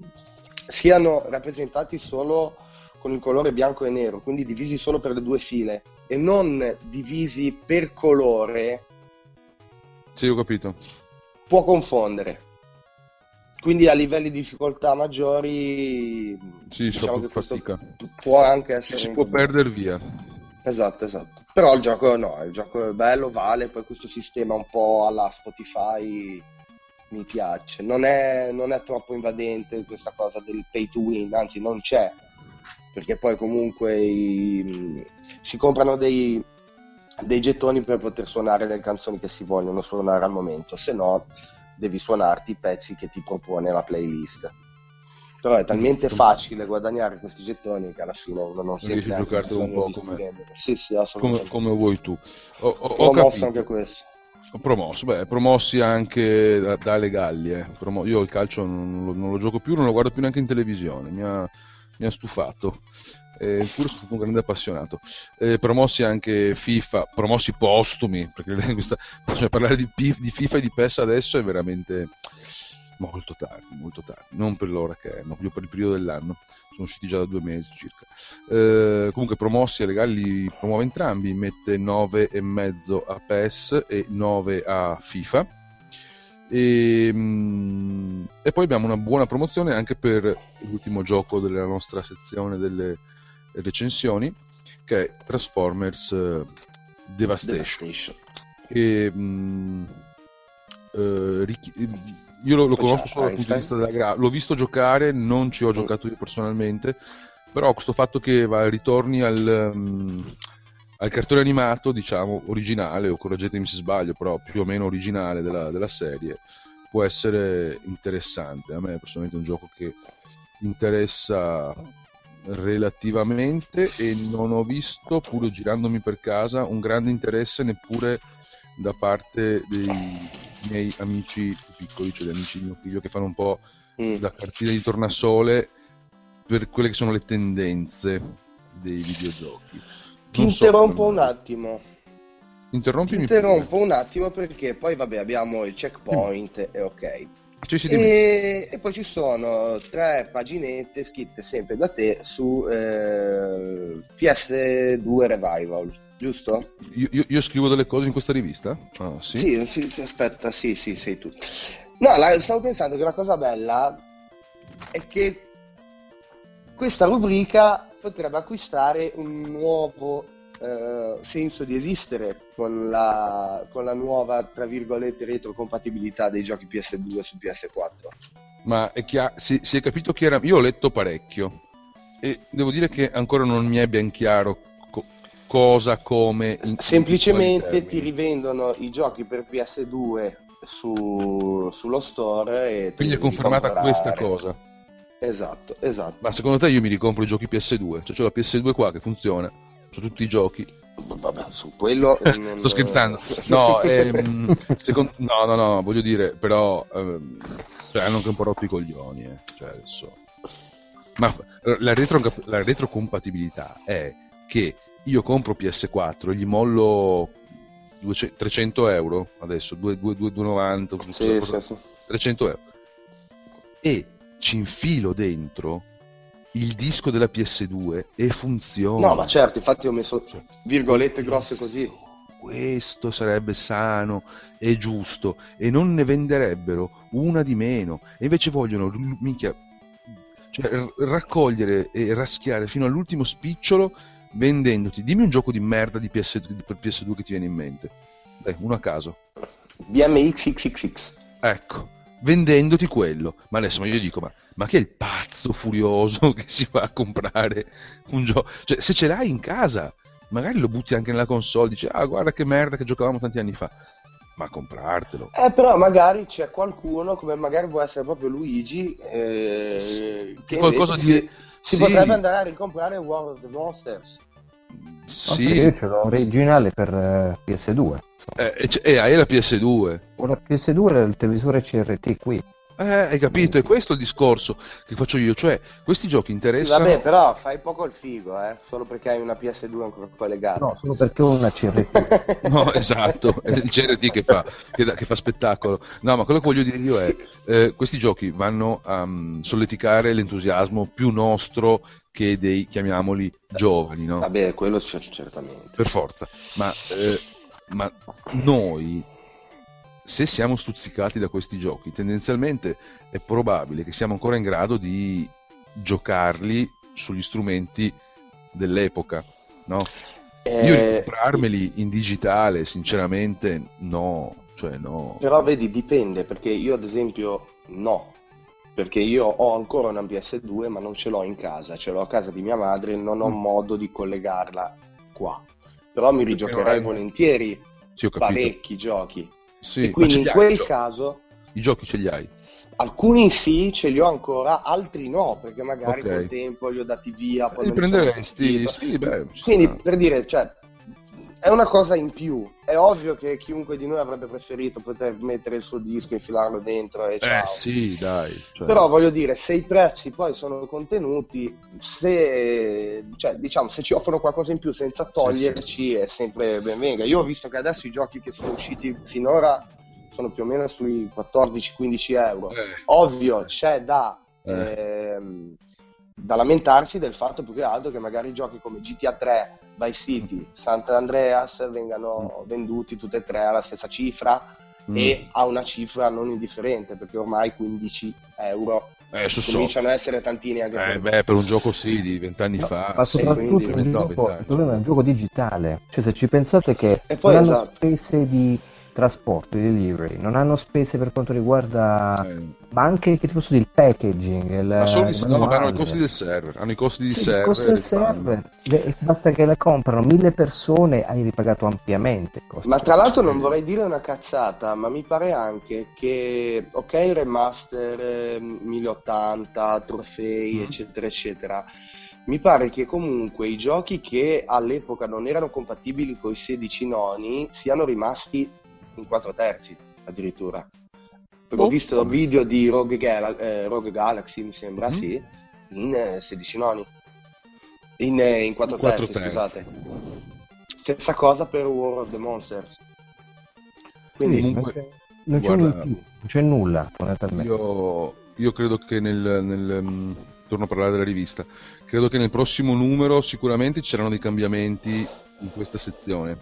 siano rappresentati solo con il colore bianco e nero, quindi divisi solo per le due file e non divisi per colore. Sì, ho capito. Può confondere. Quindi a livelli di difficoltà maggiori, sì, diciamo che questo fatica. può anche essere. Si può perdere via. Esatto, esatto. Però il gioco no, il gioco è bello, vale, poi questo sistema un po' alla Spotify mi piace. Non è, non è troppo invadente questa cosa del pay to win, anzi non c'è perché poi comunque i, si comprano dei, dei, gettoni per poter suonare le canzoni che si vogliono suonare al momento, se no devi suonarti i pezzi che ti propone la playlist. Però è talmente facile guadagnare questi gettoni che alla fine uno non si riesce a giocartelo un po' come, sì, sì, come, come, vuoi tu. Ho, ho, ho promosso anche questo. Ho promosso, beh, promossi anche da, dalle Gallie. Eh. Io il calcio non lo, non lo, gioco più, non lo guardo più neanche in televisione. Mi ha, mi ha stufato. Eh, pure sono un grande appassionato. Eh, promossi anche FIFA, promossi postumi, perché [LAUGHS] questa, cioè, parlare di, di, FIFA e di PES adesso è veramente molto tardi, molto tardi, non per l'ora che è, ma più per il periodo dell'anno, sono usciti già da due mesi circa. Eh, comunque promossi e legali li promuove entrambi, mette 9,5 a PES e 9 a FIFA e, ehm, e, poi abbiamo una buona promozione anche per l'ultimo gioco della nostra sezione delle recensioni, che è Transformers uh, Devastation. Devastation. E, mh, uh, io lo, lo conosco solo dal punto di vista della gra- l'ho visto giocare, non ci ho mm. giocato io personalmente, però questo fatto che va, ritorni al, um, al cartone animato, diciamo, originale, o correggetemi se sbaglio, però più o meno originale della, della serie, può essere interessante. A me personalmente è un gioco che interessa relativamente e non ho visto, pur girandomi per casa, un grande interesse neppure da parte dei miei amici piccoli, cioè degli amici di mio figlio, che fanno un po' mm. da cartina di tornasole per quelle che sono le tendenze dei videogiochi. Ti interrompo so un attimo. Interrompimi. Ti interrompo un attimo perché poi vabbè abbiamo il checkpoint mm. e ok. e, e, poi ci sono tre paginette scritte sempre da te su eh, PS2 Revival, giusto? Io, io, io, scrivo delle cose in questa rivista? Ah, sì? Sì, sì, aspetta, sì, sì, sei tu. No, la, stavo pensando che la cosa bella è che questa rubrica potrebbe acquistare un nuovo eh, senso di esistere con la, con la nuova, tra virgolette, retrocompatibilità dei giochi PS2 su PS4. Ma è chiaro, si, si, è capito che era... Io ho letto parecchio e devo dire che ancora non mi è ben chiaro co- cosa, come... In, Semplicemente in ti rivendono i giochi per PS2 su, sullo store e... Quindi è confermata questa cosa. Esatto, esatto. Ma secondo te io mi ricompro i giochi PS2? Cioè c'ho la PS2 qua che funziona, su tutti i giochi. Vabbè, su quello... non... [LAUGHS] Sto scherzando. No, ehm, secondo... no, no, no, voglio dire, però... Ehm, cioè, hanno anche un po' rotto i coglioni, eh. Cioè, adesso... Ma la, retro, la retrocompatibilità è che io compro PS4, gli mollo 200, 300 euro adesso, 2, 2, 290, sì, sì, sì. 300 euro. E ci infilo dentro il disco della PS2 e funziona. No, ma certo, infatti ho messo virgolette grosse così. Questo sarebbe sano e giusto e non ne venderebbero una di meno. E invece vogliono, minchia, cioè, raccogliere e raschiare fino all'ultimo spicciolo vendendoti. Dimmi un gioco di merda di, PS, di PS2 che ti viene in mente. Dai, uno a caso. BMXXXX. Ecco, vendendoti quello. Ma adesso ma io dico, ma, ma che è il pazzo furioso [LAUGHS] che si va a comprare un gioco? Cioè, se ce l'hai in casa, magari lo butti anche nella console, dici, ah, guarda che merda che giocavamo tanti anni fa. Ma comprartelo. Eh, però magari c'è qualcuno, come magari può essere proprio Luigi, eh, che Qualcosa di- si, si sì. potrebbe andare a ricomprare War of the Monsters. Sì, Io ce l'ho originale per eh, PS2. eh, e, e hai la PS2. Ora PS2 era il televisore CRT qui. Eh, hai capito? È questo il discorso che faccio io. Cioè, questi giochi Sì, interessano. vabbè, però fai poco il figo, eh, solo perché hai una PS2 ancora collegata. No, solo perché ho una CRT. [LAUGHS] No, esatto, è il CRT che fa, che, da- che fa spettacolo. No, ma quello che voglio dire io è, eh, questi giochi vanno a mm, solleticare l'entusiasmo più nostro che dei, chiamiamoli, giovani, no? Vabbè, quello c'è certamente. Per forza. Ma, eh, ma noi, se siamo stuzzicati da questi giochi, tendenzialmente è probabile che siamo ancora in grado di giocarli sugli strumenti dell'epoca, no? Io Eh, comprarmeli in digitale, sinceramente, no. Cioè, no. Però vedi, dipende, perché io ad esempio no, perché io ho ancora una PS2 ma non ce l'ho in casa, ce l'ho a casa di mia madre e non ho Mm. modo di collegarla qua. Però mi Perché non rigiocherei hai- volentieri Sì, parecchi giochi. Sì, e quindi in quel giochi? caso I giochi ce li hai. alcuni sì, ce li ho ancora, altri no, perché magari Ok. col tempo li ho dati via. Poi Li prenderesti? Sì, beh, Quindi per dire, cioè, è una cosa in più. È ovvio che chiunque di noi avrebbe preferito poter mettere il suo disco, infilarlo dentro e ciao. Eh sì, dai. cioè- Però voglio dire, se i prezzi poi sono contenuti, se, cioè, diciamo, se ci offrono qualcosa in più senza toglierci è sempre ben venga. Io ho visto che adesso i giochi che sono usciti finora sono più o meno sui 14-15 euro. Eh, Ovvio, c'è da, Eh. ehm, da lamentarsi del fatto più che altro che magari giochi come GTA 3, Vice City, Sant'Andreas vengano venduti tutte e tre alla stessa cifra mm. e a una cifra non indifferente perché ormai 15 euro Eh, so, so. cominciano a essere tantini anche Eh, per beh, per un gioco sì, di vent'anni fa. Ma soprattutto quindi- il, gioco, il problema è un gioco digitale. Cioè, se ci pensate che E poi, esatto. spese di trasporto, delivery, non hanno spese per quanto riguarda, Eh, ma anche che ti posso dire, il packaging, il, ma solo il no, hanno i costi del server. Hanno i costi di Sì, il server. costo del fanno. server. Le- Basta che la comprano mille persone, hai ripagato ampiamente. ma tra l'altro non vorrei dire una cazzata ma mi pare anche che ok il remaster eh, 1080 trofei Mm. eccetera eccetera mi pare che comunque i giochi che all'epoca non erano compatibili con i 16 noni siano rimasti in 4 terzi addirittura ho Oh. visto video di Rogue, Gal- eh, Rogue Galaxy mi sembra Mhm. sì in eh, 16 noni in, eh, in 4 In quattro terzi, terzi. scusate stessa cosa per War of the Monsters quindi Comunque, non c'è, guarda, più, non c'è nulla fondamentalmente. Io, io credo che nel, nel, mm, torno a parlare della rivista, credo che nel prossimo numero sicuramente ci saranno dei cambiamenti in questa sezione,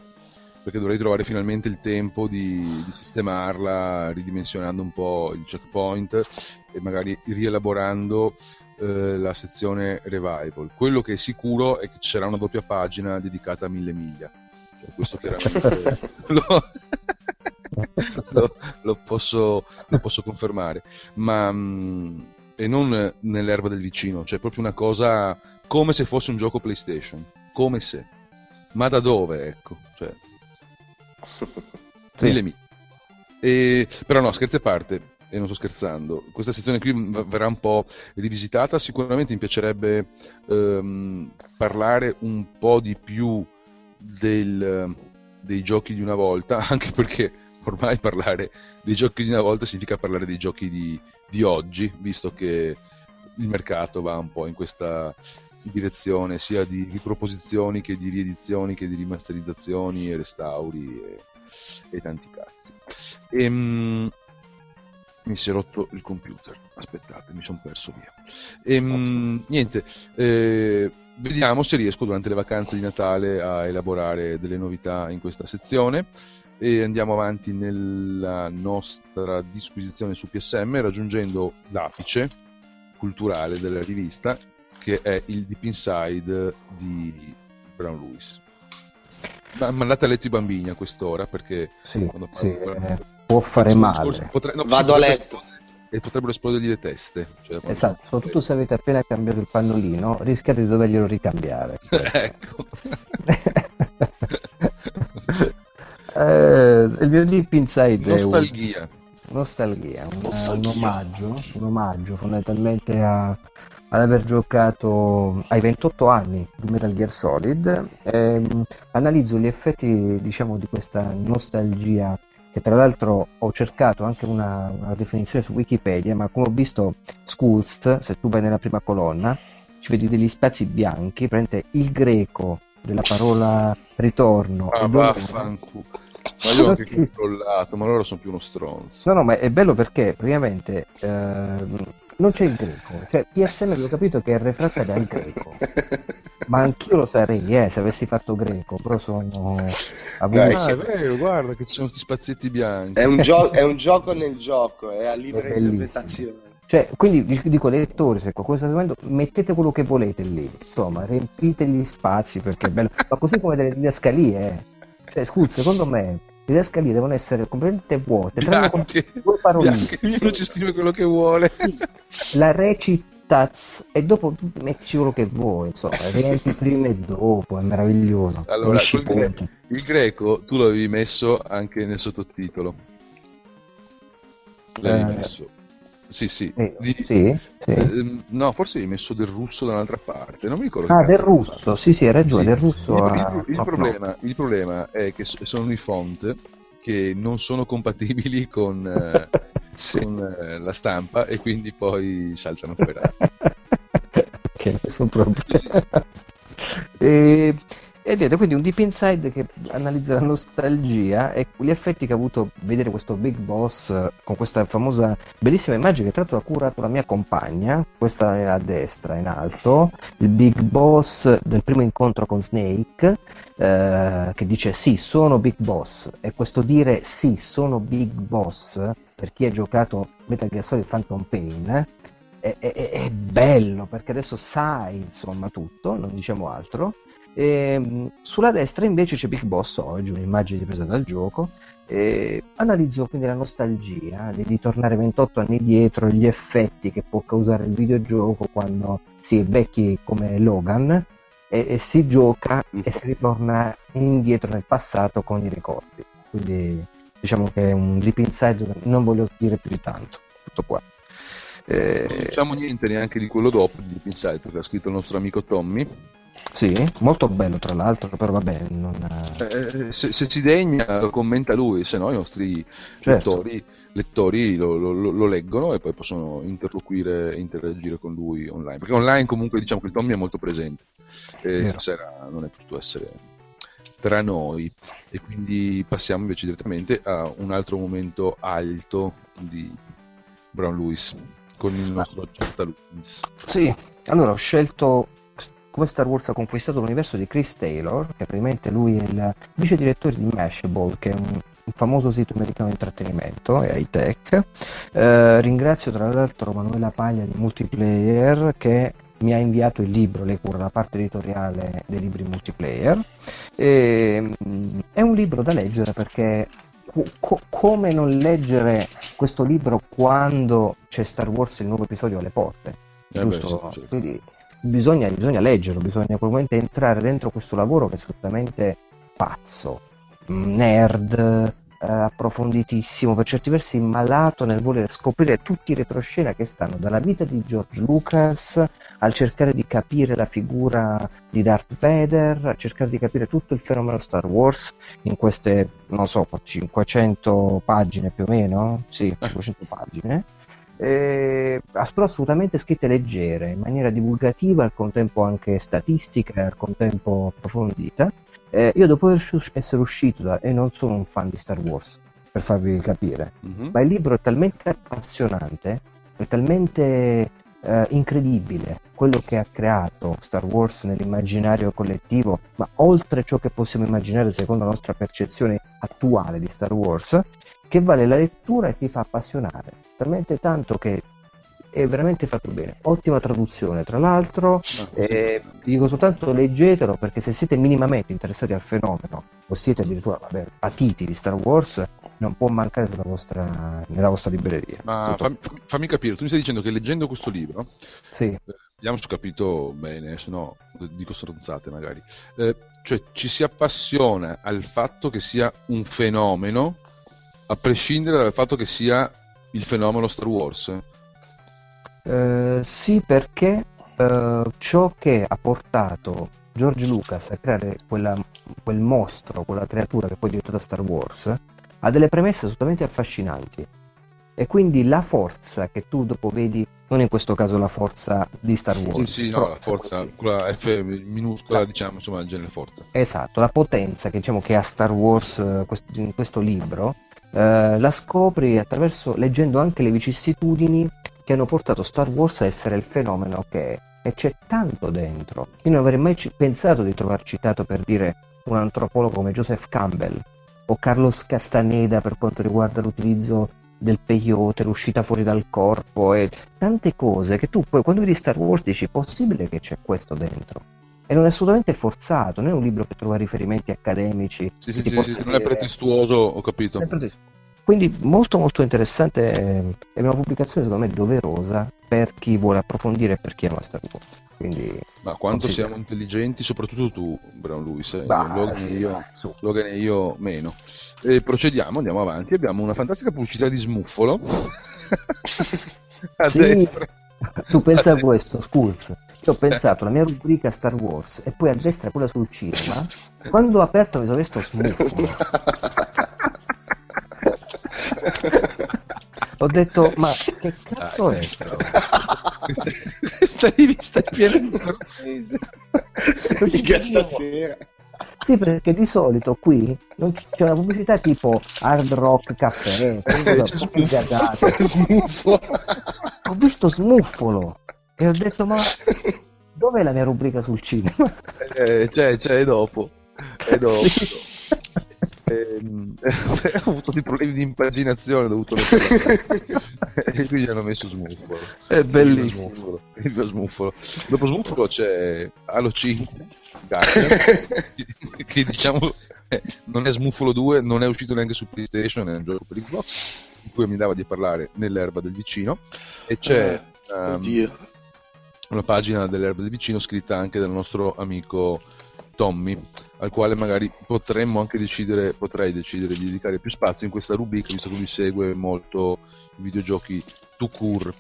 perché dovrei trovare finalmente il tempo di, di sistemarla, ridimensionando un po' il checkpoint e magari rielaborando eh, la sezione revival. Quello che è sicuro è che ci sarà una doppia pagina dedicata a mille miglia. Cioè, questo chiaramente [LAUGHS] lo, [LAUGHS] lo- lo posso, lo posso confermare, ma mh, e non nell'erba del vicino, cioè proprio una cosa come se fosse un gioco PlayStation, come se, ma da dove, ecco, cioè, Sì. mille. E, però no, scherzi a parte, e non sto scherzando, questa sezione qui verrà un po' rivisitata, sicuramente mi piacerebbe ehm, parlare un po' di più del- dei giochi di una volta, [LAUGHS] anche perché ormai parlare dei giochi di una volta significa parlare dei giochi di, di oggi, visto che il mercato va un po' in questa direzione sia di riproposizioni che di riedizioni che di rimasterizzazioni e restauri e, e tanti cazzi. Ehm, Mi si è rotto il computer. Aspettate, mi sono perso via. Ehm, niente, eh, vediamo se riesco durante le vacanze di Natale a elaborare delle novità in questa sezione e andiamo avanti nella nostra disquisizione su PSM raggiungendo l'apice culturale della rivista che è il Deep Inside di Brown Lewis. Ma mandate a letto i bambini a quest'ora perché Sì, quando sì, parlo- eh, può fare male. discorso potre- no, Vado a letto. E potrebbero esplodergli le teste. Cioè, Esatto, soprattutto se avete appena cambiato il pannolino, rischiate di doverglielo ricambiare. [LAUGHS] ecco. [LAUGHS] Eh, il mio Deep Inside è un- Nostalgia. nostalgia, un, Nostalgia. un omaggio, un omaggio fondamentalmente a- ad aver giocato ai 28 anni di Metal Gear Solid. Ehm, analizzo gli effetti, diciamo, di questa nostalgia che tra l'altro ho cercato anche una, una definizione su Wikipedia, ma come ho visto Skulst, se tu vai nella prima colonna, ci vedi degli spazi bianchi, prende il greco della parola ritorno Ah, vaffanculo. Ma io ho anche controllato, ma loro sono più uno stronzo. No, no, ma è bello perché praticamente ehm, non c'è il greco. Cioè, PSM avevo capito che è refrattaria al greco. Ma anch'io lo sarei, eh, se avessi fatto greco, però sono Dai, Ah, è vero, guarda che ci sono questi spazietti bianchi. È un, gio- [LAUGHS] è un gioco nel gioco, è a libera È interpretazione. Cioè, quindi dic- dico ai lettori, se qualcuno sta seguendo, mettete quello che volete lì, insomma, riempite gli spazi perché è bello. Ma così come delle didascalie, eh. Cioè, scusa, secondo me, le didascalie devono essere completamente vuote, tranne con due paroline. bianche, ognuno ci scrive quello che vuole. [LAUGHS] la recitaz e dopo tu mettici quello che vuoi, insomma, riempi [LAUGHS] prima e dopo, è meraviglioso. Allora, Unisci i col gre- punti. il greco tu l'avevi messo anche nel sottotitolo. L'avevi Eh, messo. Sì, sì. Eh, Di- sì, sì. ehm, no, forse hai messo del russo da un'altra parte. Non mi ricordo. Ah, del russo, sì, sì, hai ragione, Sì. del russo. Il, a- il- il problema, il problema è che so- sono i font che non sono compatibili con, [LAUGHS] eh, con, eh, la stampa e quindi poi saltano fuori. [LAUGHS] che nessun problema. e, e niente, quindi un Deep Inside che analizza la nostalgia e gli effetti che ha avuto vedere questo Big Boss eh, con questa famosa bellissima immagine che tra l'altro ha curato la mia compagna, questa è a destra in alto, il Big Boss del primo incontro con Snake eh, che dice sì, sono Big Boss e questo dire sì, sono Big Boss per chi ha giocato Metal Gear Solid Phantom Pain è, è- è bello perché adesso sai insomma tutto, non diciamo altro. E, mh, sulla destra invece c'è Big Boss oggi, un'immagine presa dal gioco. E analizzo quindi la nostalgia di, di tornare 28 anni dietro, gli effetti che può causare il videogioco quando si è vecchi come Logan e, e si gioca e si ritorna indietro nel passato con i ricordi. Quindi diciamo che è un deep inside, non voglio dire più di tanto. Tutto qua. Eh, Non diciamo niente neanche di quello dopo, di Deep Inside, perché ha scritto il nostro amico Tommy. Sì, molto bello tra l'altro, però vabbè, non... Eh, se, se ci degna lo commenta lui, se no i nostri Certo. lettori, lettori lo, lo- lo- leggono e poi possono interloquire e interagire con lui online. Perché online comunque diciamo che il Tommy è molto presente e Vero. stasera non è potuto essere tra noi e quindi passiamo invece direttamente a un altro momento alto di Brown Lewis con il nostro Certa Lewis. Sì, allora ho scelto come Star Wars ha conquistato l'universo di Chris Taylor, che praticamente lui è il vice direttore di Mashable, che è un, un famoso sito americano di intrattenimento e high tech. Eh, ringrazio tra l'altro Manuela Paglia di Multiplayer che mi ha inviato il libro, lei cura la parte editoriale dei libri multiplayer. E, mm, è un libro da leggere perché co- co- come non leggere questo libro quando c'è Star Wars il nuovo episodio alle porte? Eh beh, giusto? sì, certo. Quindi bisogna, bisogna leggerlo, bisogna probabilmente entrare dentro questo lavoro che è assolutamente pazzo, mm, nerd, eh, approfonditissimo, per certi versi malato nel voler scoprire tutti i retroscena che stanno dalla vita di George Lucas al cercare di capire la figura di Darth Vader, a cercare di capire tutto il fenomeno Star Wars in queste, non so, 500 pagine più o meno, sì, 500 pagine. Eh, assolutamente scritte leggere, in maniera divulgativa, al contempo anche statistica, al contempo approfondita. Eh, io dopo essere uscito da, e non sono un fan di Star Wars, per farvi capire. Mhm. Ma il libro è talmente appassionante, è talmente eh, incredibile quello che ha creato Star Wars nell'immaginario collettivo, ma oltre ciò che possiamo immaginare secondo la nostra percezione attuale di Star Wars, che vale la lettura e ti fa appassionare. Talmente tanto che è veramente fatto bene. Ottima traduzione, tra l'altro. Eh, ti dico soltanto leggetelo perché se siete minimamente interessati al fenomeno o siete addirittura vabbè, patiti di Star Wars, non può mancare vostra, nella vostra libreria. Ma fammi, fammi capire, tu mi stai dicendo che leggendo questo libro, Sì. eh, vediamo se ho capito bene, se no dico stronzate magari, eh, cioè ci si appassiona al fatto che sia un fenomeno, a prescindere dal fatto che sia il fenomeno Star Wars. Eh, sì, perché eh, ciò che ha portato George Lucas a creare quella- quel mostro, quella creatura che poi è diventata Star Wars, ha delle premesse assolutamente affascinanti. E quindi la forza che tu dopo vedi, non in questo caso la forza di Star Wars, Sì, sì, no, la forza, quella F minuscola, diciamo, insomma, il genere forza. Esatto, la potenza che, diciamo, che ha Star Wars eh, in questo libro eh, la scopri attraverso leggendo anche le vicissitudini che hanno portato Star Wars a essere il fenomeno che è. E c'è tanto dentro. Io non avrei mai ci- pensato di trovar citato per dire un antropologo come Joseph Campbell o Carlos Castaneda per quanto riguarda l'utilizzo del peyote, l'uscita fuori dal corpo e tante cose che tu poi quando vedi Star Wars dici possibile che c'è questo dentro e non è assolutamente forzato, non è un libro che trova riferimenti accademici. Sì, sì, sì, sì, non è pretestuoso, ho capito. È pretestuoso. Quindi molto molto interessante, eh, è una pubblicazione secondo me doverosa per chi vuole approfondire e per chi ama Star Wars. Quindi Ma quanto Consiglio. siamo intelligenti, soprattutto tu, Brown Lewis, eh, Bah, Logan, sì, e io. Logan e io meno. E procediamo, andiamo avanti. Abbiamo una fantastica pubblicità di smuffolo. [LAUGHS] [LAUGHS] a Sì. destra. tu pensa a questo, Skulls. Io ho pensato alla mia rubrica Star Wars e poi a destra quella sul cinema. Quando ho aperto mi sono visto smuffolo. Ho detto, ma che cazzo Dai, è? questa, questa rivista è piena di sorprese. Mica stasera. Sì, perché di solito qui non c- c'è una pubblicità tipo Hard Rock Caffè, Eh, c'è tutte gasate. Smuffo. Ho visto Smuffolo e ho detto, ma [LAUGHS] dov'è la mia rubrica sul cinema? Eh, c'è, c'è, è dopo. È dopo. [LAUGHS] Ehm, [LAUGHS] ho avuto dei problemi di impaginazione dovuto e quindi hanno messo smuffolo È bellissimo. Il smuffolo, il smuffolo. dopo smuffolo c'è Halo 5 Gacha, che, che diciamo eh, non è smuffolo 2 non è uscito neanche su PlayStation è un gioco per Xbox di cui mi dava di parlare nell'erba del vicino e c'è ehm, Oddio. Una pagina dell'erba del vicino scritta anche dal nostro amico Tommy, al quale magari potremmo anche decidere, potrei decidere di dedicare più spazio in questa rubrica, visto che lui segue molto i videogiochi to cure.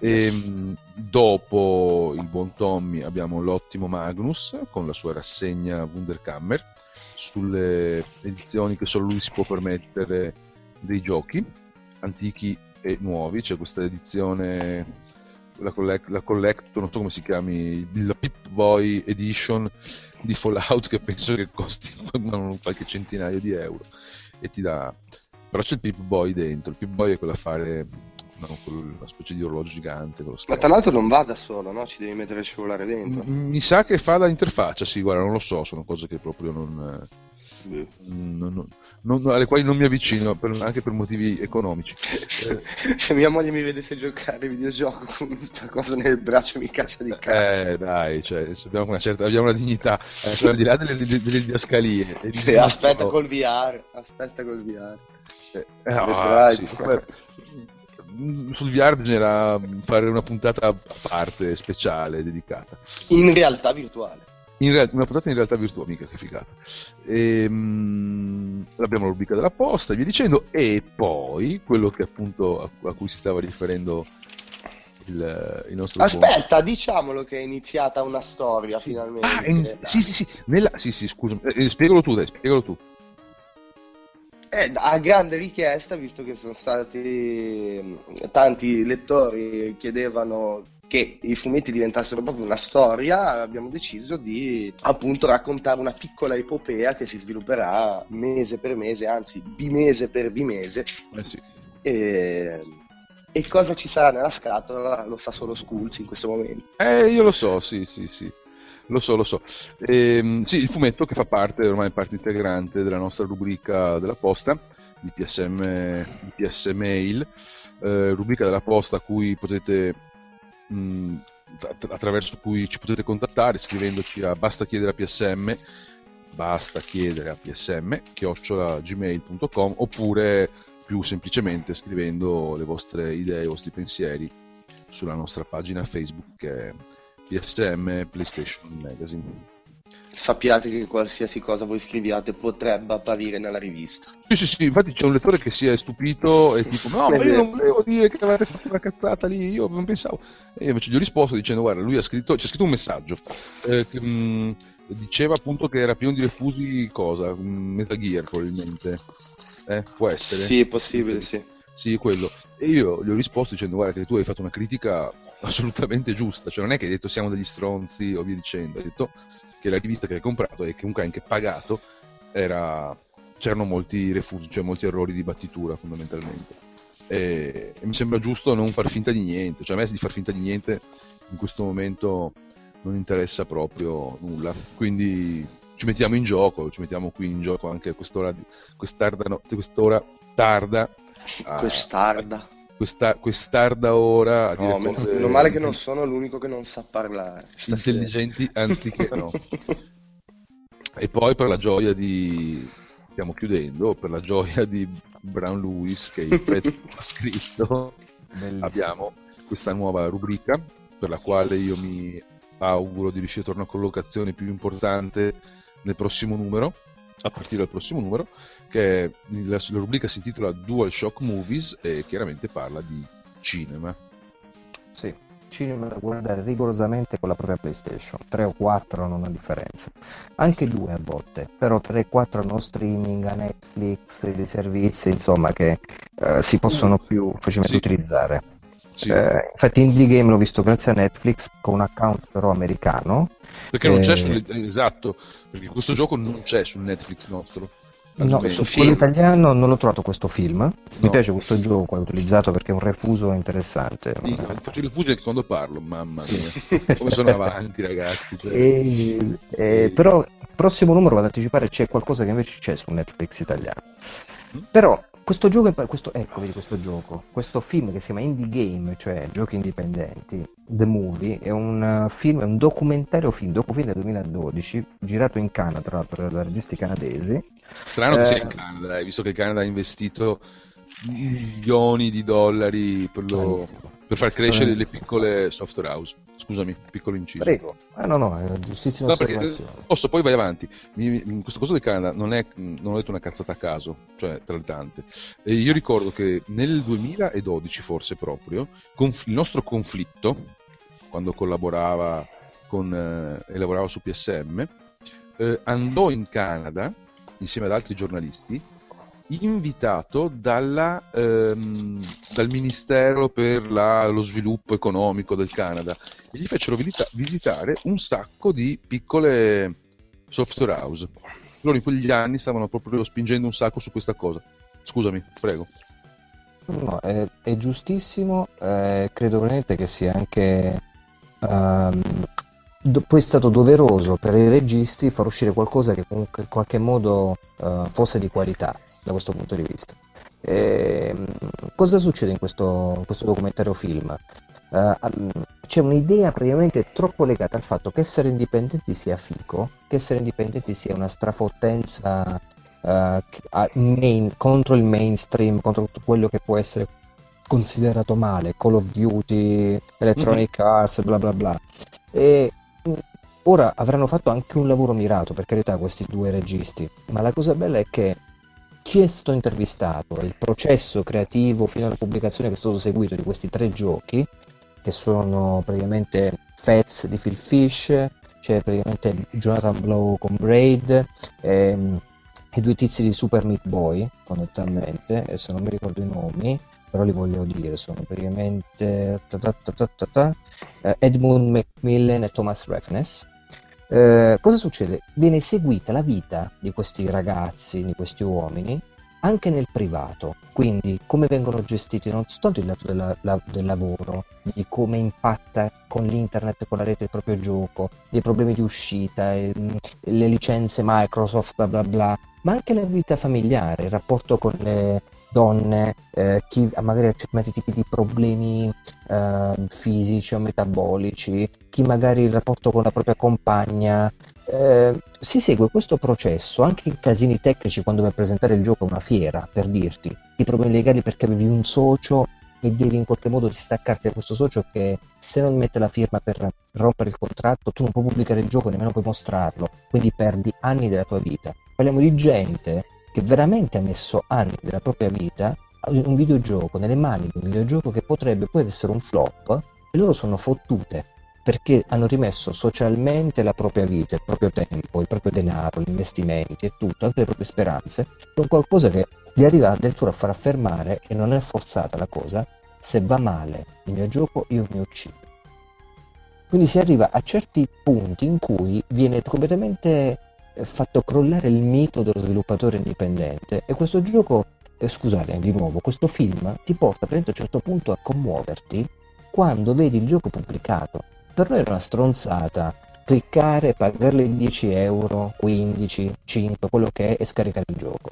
E, mh, dopo il buon Tommy abbiamo l'ottimo Magnus con la sua rassegna Wunderkammer sulle edizioni che solo lui si può permettere dei giochi antichi e nuovi. C'è questa edizione la, collect, la Collector, non so come si chiami, la Pip Boy Edition di Fallout che penso che costi [LAUGHS] qualche centinaio di euro e ti dà però c'è il Pip Boy dentro il Pip Boy è quell'affare no, quella specie di orologio gigante Ma tra l'altro non va da solo, no? Ci devi mettere il cellulare dentro. M- mi sa che fa da interfaccia sì guarda non lo so sono cose che proprio non, eh, non- non- non- alle quali non mi avvicino per- anche per motivi economici Eh, [LAUGHS] Se mia moglie mi vedesse giocare videogioco con questa cosa nel braccio mi caccia di cazzo. eh dai cioè, abbiamo una certa abbiamo una dignità eh, cioè, al di là delle, delle, delle didascalie e di- Eh, aspetta col VR, aspetta col VR. Eh, ah, Vedrai. sì. Mm, sul VR bisognerà fare una puntata a parte, speciale, dedicata. In realtà virtuale. Realtà, una puntata in realtà virtuale, mica che figata. Ehm, abbiamo la rubrica della posta e via dicendo. E poi quello che appunto a, a cui si stava riferendo il, il nostro buon- Aspetta, diciamolo che è iniziata una storia finalmente. Ah, in- sì, sì, sì, nella, sì, sì, scusa, eh, spiegalo tu, dai, spiegalo tu. Eh, a grande richiesta, visto che sono stati mm, tanti lettori che chiedevano che i fumetti diventassero proprio una storia, abbiamo deciso di appunto raccontare una piccola epopea che si svilupperà mese per mese, anzi bimese per bimese. Eh sì. E, e cosa ci sarà nella scatola lo sa solo Skulls in questo momento. Eh, io lo so, sì, sì, sì. Lo so, lo so. Ehm, sì, il fumetto che fa parte, ormai parte integrante della nostra rubrica della posta, di PSM, di PS Mail, eh, rubrica della posta a cui potete mh, att- attraverso cui ci potete contattare scrivendoci a basta chiedere a PSM basta chiedere a PSM chiocciolagmail.com oppure più semplicemente scrivendo le vostre idee, i vostri pensieri sulla nostra pagina Facebook che è PSM PlayStation Magazine. Sappiate che qualsiasi cosa voi scriviate potrebbe apparire nella rivista. Sì, sì, sì, infatti c'è un lettore che si è stupito e tipo, no, ma io non volevo dire che avete fatto una cazzata lì, io non pensavo. E invece gli ho risposto dicendo, guarda, lui ha scritto, c'è scritto un messaggio, eh, che, mh, diceva appunto che era pieno di refusi, cosa? Mm, Metal Gear probabilmente. Eh, può essere. Sì, è possibile, sì. Sì, quello. E io gli ho risposto dicendo, guarda, che tu hai fatto una critica assolutamente giusta, cioè non è che hai detto siamo degli stronzi o via dicendo, hai detto che la rivista che hai comprato e comunque anche pagato era... c'erano molti refusi, cioè molti errori di battitura fondamentalmente. E, e mi sembra giusto non far finta di niente, cioè a me di far finta di niente in questo momento non interessa proprio nulla, quindi ci mettiamo in gioco, ci mettiamo qui in gioco anche quest'ora, di- quest'arda, no- quest'ora tarda. a- Quest'arda. Questa, quest'arda ora a dire No, meno, cose meno male che non sono l'unico che non sa parlare. stasera. intelligenti anziché no. [LAUGHS] E poi per la gioia di stiamo chiudendo, per la gioia di Brown Lewis che il pezzo [LAUGHS] ha scritto, Bellissimo. abbiamo questa nuova rubrica per la quale io mi auguro di riuscire a trovare una collocazione più importante nel prossimo numero, a partire dal prossimo numero, che la, la rubrica si intitola Dual Shock Movies e chiaramente parla di cinema. Sì, cinema da guardare rigorosamente con la propria PlayStation. 3 o 4 non ha differenza. Anche 2 a volte, però 3 e 4 hanno streaming, a Netflix, dei servizi, insomma, che eh, si possono più facilmente Sì. utilizzare. Sì, Eh, infatti Indie Game l'ho visto grazie a Netflix con un account però americano. perché non eh, c'è sul esatto, perché questo gioco non c'è su Netflix nostro. No, su quello italiano non l'ho trovato questo film. Mi No. piace questo gioco, l'ho utilizzato perché è un refuso interessante. Faccio il fuso anche quando parlo, mamma mia. Come sono avanti, ragazzi. cioè. [LAUGHS] E- e- però il prossimo numero vado ad anticipare c'è qualcosa che invece c'è su Netflix italiano. Però questo gioco, questo, ecco vedi questo gioco, questo film che si chiama Indie Game, cioè giochi indipendenti, The Movie, è un uh, film, è un documentario film, docufilm del 2012, girato in Canada, tra l'altro da registi canadesi. Strano che sia Eh. in Canada, eh, visto che il Canada ha investito milioni di dollari per, lo- per far crescere Eh. le piccole software house. Scusami, piccolo inciso. Prego. Ah no, no, è giustissima No, perché eh, posso, poi vai avanti. Mi- in questo caso del Canada non, è, non ho detto una cazzata a caso, cioè tra le tante. E io ricordo che nel 2012, forse proprio, conf- il nostro conflitto, quando collaborava con, eh, e lavorava su PSM, eh, andò in Canada insieme ad altri giornalisti invitato dalla, ehm, dal Ministero per la- lo sviluppo economico del Canada e gli fecero visita- visitare un sacco di piccole software house. Loro in quegli anni stavano proprio spingendo un sacco su questa cosa. Scusami, prego. No, è, è giustissimo, eh, credo veramente che sia anche do- poi è stato doveroso per i registi far uscire qualcosa che comunque in qualche modo eh, fosse di qualità da questo punto di vista. Ehm, cosa succede in questo, in questo documentario film? Eh, mm, c'è un'idea praticamente troppo legata al fatto che essere indipendenti sia fico, che essere indipendenti sia una strafottenza eh, main- contro il mainstream, contro tutto quello che può essere considerato male, Call of Duty, Electronic Arts, bla bla bla. E mh, ora avranno fatto anche un lavoro mirato, per carità, questi due registi, ma la cosa bella è che chi è stato intervistato, il processo creativo fino alla pubblicazione che è stato seguito di questi tre giochi, che sono praticamente Fats di Phil Fish, c'è praticamente Jonathan Blow con Braid, ehm, i due tizi di Super Meat Boy, fondamentalmente, adesso non mi ricordo i nomi, però li voglio dire, sono praticamente eh, Edmund Macmillan e Thomas Refnes. Eh, cosa succede? Viene seguita la vita di questi ragazzi, di questi uomini, anche nel privato, quindi come vengono gestiti non soltanto il lato della- la- del lavoro, di come impatta con l'internet e con la rete il proprio gioco, dei problemi di uscita, ehm, le licenze Microsoft, bla bla bla, ma anche la vita familiare, il rapporto con le donne, eh, chi ha magari certi tipi di problemi eh, fisici o metabolici, chi magari il rapporto con la propria compagna. Eh, si segue questo processo anche in casini tecnici quando vai a presentare il gioco a una fiera, per dirti, i problemi legali perché avevi un socio e devi in qualche modo distaccarti da questo socio che se non mette la firma per rompere il contratto tu non puoi pubblicare il gioco, nemmeno puoi mostrarlo, quindi perdi anni della tua vita. Parliamo di gente che veramente ha messo anni della propria vita un videogioco, nelle mani di un videogioco che potrebbe poi essere un flop e loro sono fottute perché hanno rimesso socialmente la propria vita, il proprio tempo, il proprio denaro, gli investimenti e tutto, anche le proprie speranze, con qualcosa che gli arriva addirittura a far affermare che non è forzata la cosa, se va male il mio gioco io mi uccido. Quindi si arriva a certi punti in cui viene completamente fatto crollare il mito dello sviluppatore indipendente e questo gioco, eh, scusate di nuovo, questo film ti porta a un certo punto a commuoverti quando vedi il gioco pubblicato. Per noi era una stronzata cliccare, pagarle 10 euro, 15, 5, quello che è e scaricare il gioco.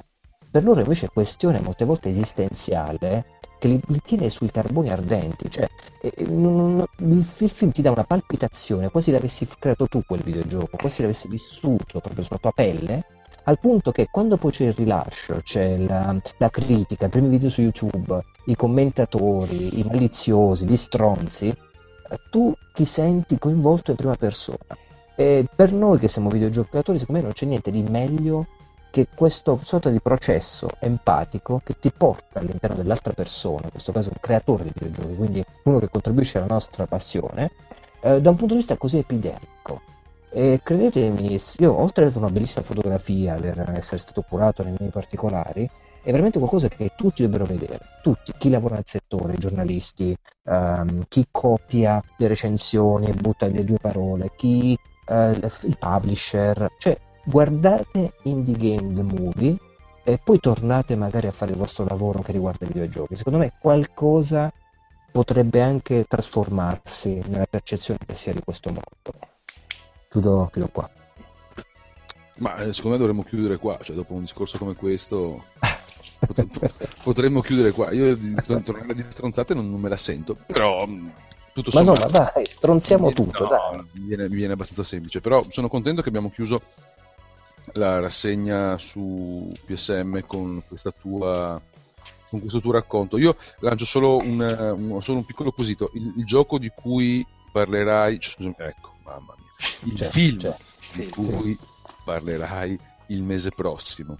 Per loro invece è questione molte volte esistenziale che li, li tiene sui carboni ardenti, cioè il, il film ti dà una palpitazione, quasi l'avessi creato tu quel videogioco, quasi l'avessi vissuto proprio sulla tua pelle, al punto che quando poi c'è il rilascio, c'è la, la critica, i primi video su YouTube, i commentatori, i maliziosi, gli stronzi, tu ti senti coinvolto in prima persona. E per noi che siamo videogiocatori, secondo me non c'è niente di meglio che questo sorta di processo empatico che ti porta all'interno dell'altra persona, in questo caso un creatore di videogiochi, quindi uno che contribuisce alla nostra passione, eh, da un punto di vista così epidermico. E credetemi, io oltre ad una bellissima fotografia, aver essere stato curato nei miei particolari, è veramente qualcosa che tutti dovrebbero vedere, tutti, chi lavora nel settore, i giornalisti, ehm, chi copia le recensioni e butta le due parole, chi eh, i publisher, cioè guardate Indie Game The Movie e poi tornate magari a fare il vostro lavoro che riguarda i videogiochi. Secondo me qualcosa potrebbe anche trasformarsi nella percezione che si ha di questo mondo. Chiudo, chiudo qua. Ma eh, secondo me dovremmo chiudere qua, cioè dopo un discorso come questo [LAUGHS] pot- potremmo chiudere qua. Io di tor- tornare di stronzate non, non me la sento, però mh, tutto Ma no, sommato... ma dai, stronziamo mi- tutto, no, dai. Mi viene, mi viene abbastanza semplice, però sono contento che abbiamo chiuso la rassegna su PSM con questa tua con questo tuo racconto. Io lancio solo un, un- solo un piccolo quesito. Il, il gioco di cui parlerai, cioè, scusami, ecco, mamma mia, il Cioè, film cioè, di sì, cui parlerai il mese prossimo.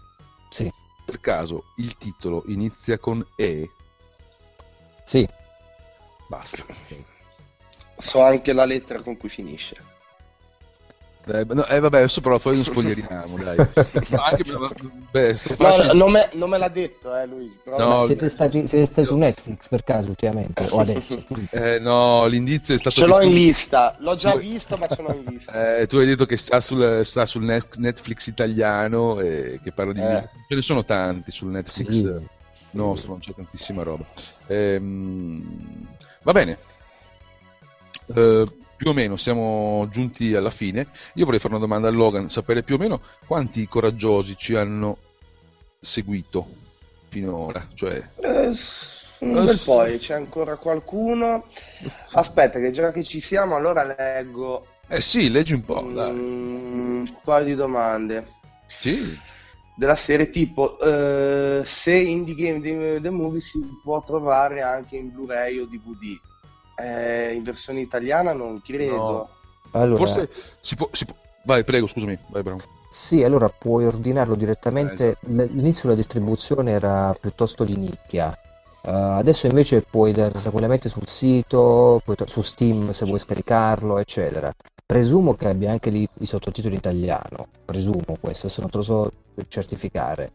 Sì, Per caso il titolo inizia con E? sì. Basta. So anche la lettera con cui finisce. Eh, no, eh, vabbè, adesso però poi non [LAUGHS] spoileriamo, dai. Anche, beh, No, non, me, non me l'ha detto, eh, lui. Però No, Ma siete stati, siete stati su Netflix per caso ultimamente? O adesso? [LAUGHS] Eh, no, l'indizio è stato ce l'ho tu- in lista. L'ho già tu- visto, ma ce l'ho in lista. [LAUGHS] Eh, tu hai detto che sta sul, sta sul net- Netflix italiano e che parla di Eh. ce ne sono tanti sul Netflix Sì. eh, nostro, non c'è tantissima roba. Ehm, va bene. Eh, più o meno siamo giunti alla fine. Io vorrei fare una domanda a Logan, sapere più o meno quanti coraggiosi ci hanno seguito finora, cioè Eh, un bel po', e c'è ancora qualcuno. Aspetta, che già che ci siamo, allora leggo Eh sì, leggi un po', mm, un paio di domande. Sì. della serie tipo eh, se Indie Game The Movie si può trovare anche in Blu-ray o DVD Eh, in versione italiana non credo No. Allora, Forse si può, si può- Vai, prego, scusami, vai Brown. Sì, allora puoi ordinarlo direttamente. L- All'inizio la distribuzione era piuttosto di nicchia. Eh, adesso invece puoi dare tranquillamente sul sito, puoi tra- su Steam se vuoi scaricarlo, eccetera. Presumo che abbia anche lì i sottotitoli in italiano. Presumo questo, se non te lo so certificare.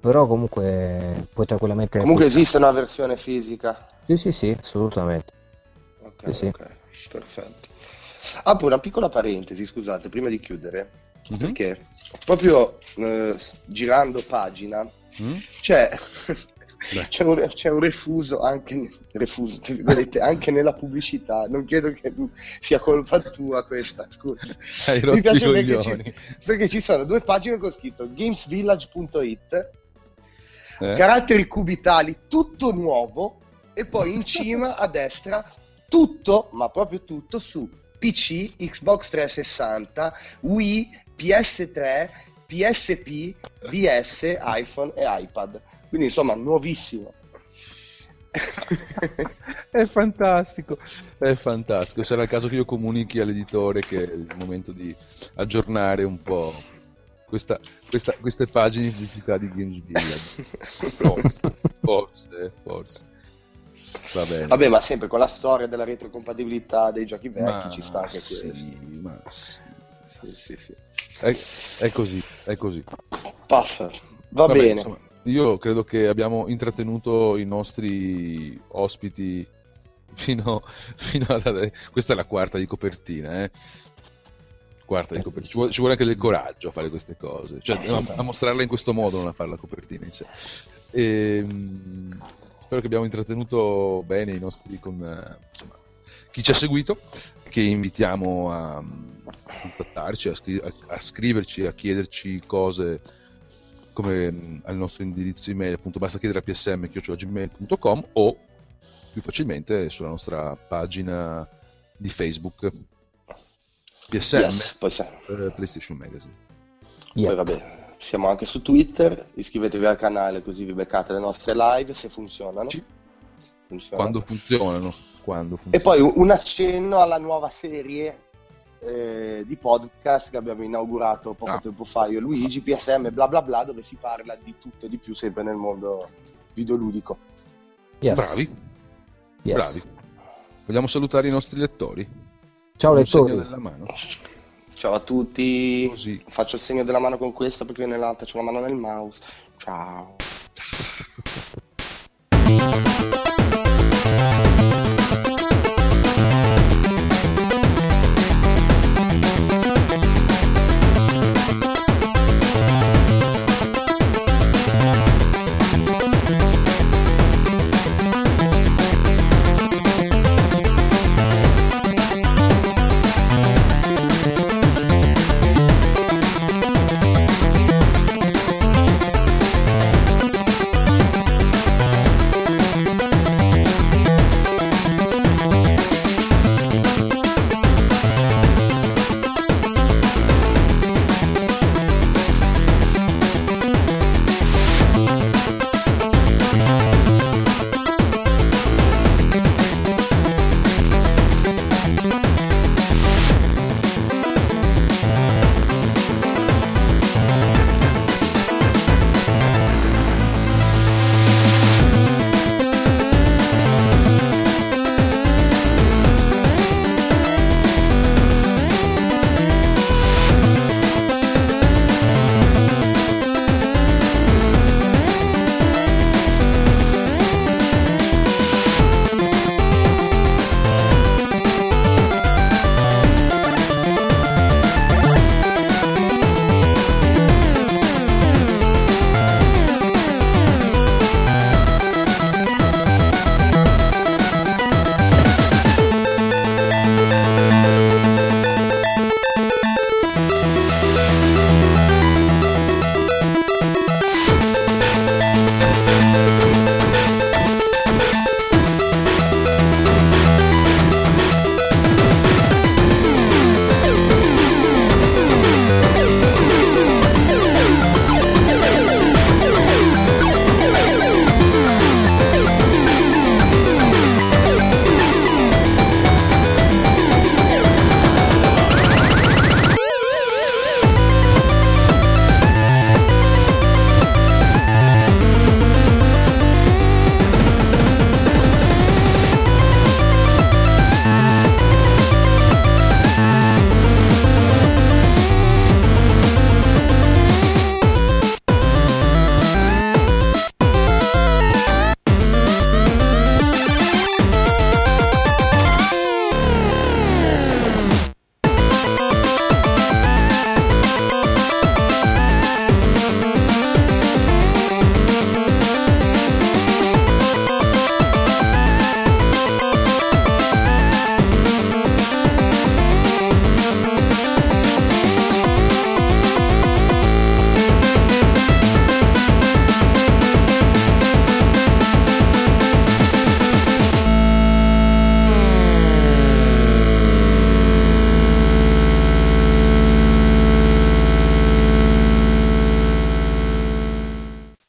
però comunque puoi tranquillamente... Comunque esiste una versione fisica. Sì, sì, sì, assolutamente. Ok, Sì, sì. ok, perfetto. Apro una piccola parentesi, scusate, prima di chiudere, Mhm. perché proprio eh, girando pagina Mm? c'è, [LAUGHS] c'è, un, c'è un refuso anche, refuso, virgolette, anche nella pubblicità. Non credo che sia colpa tua questa, scusa. Mi piace perché ci, perché ci sono due pagine con scritto gamesvillage.it, Eh? caratteri cubitali, tutto nuovo, e poi in [LAUGHS] cima a destra tutto, ma proprio tutto su PC, Xbox 360, Wii, PS3, PSP, DS, iPhone e iPad. Quindi insomma, nuovissimo. [LAUGHS] È fantastico, è fantastico. Sarà il caso che io comunichi all'editore che è il momento di aggiornare un po' questa, questa- queste pagine di pubblicità di Games Village. [LAUGHS] Forse, forse, forse. Va bene. Vabbè, ma sempre con la storia della retrocompatibilità dei giochi vecchi Ma ci sta anche sì, questo. ma sì. Sì, sì. È, è così, è così. Passa. Va Vabbè, bene. insomma, io credo che abbiamo intrattenuto i nostri ospiti fino, fino alla... Questa è la quarta di copertina, eh. Quarta di copertina. Ci vuole, ci vuole anche del coraggio a fare queste cose, cioè a, a mostrarla in questo modo, non a fare la copertina in sé. Ehm, spero che abbiamo intrattenuto bene i nostri con eh, insomma, chi ci ha seguito, che invitiamo a, a contattarci, a, scri- a- scriverci, a chiederci cose come mh, al nostro indirizzo email, appunto basta chiedere a psm.gmail.com o più facilmente sulla nostra pagina di Facebook PSM Yes, poi, eh, PlayStation Magazine. Yeah. poi vabbè, siamo anche su Twitter, iscrivetevi al canale così vi beccate le nostre live se funzionano. Sì. Funzionano. Quando funzionano, quando E funzionano. poi un accenno alla nuova serie eh, di podcast che abbiamo inaugurato poco Ah. tempo fa io e Luigi, PSM bla bla bla, dove si parla di tutto e di più sempre nel mondo videoludico. Yes. Bravi, Yes. bravi. Vogliamo salutare i nostri lettori? Ciao Un segno lettori. Ciao a tutti, Così. faccio il segno della mano con questa perché nell'altra c'ho la mano nel mouse. Ciao. [LAUGHS]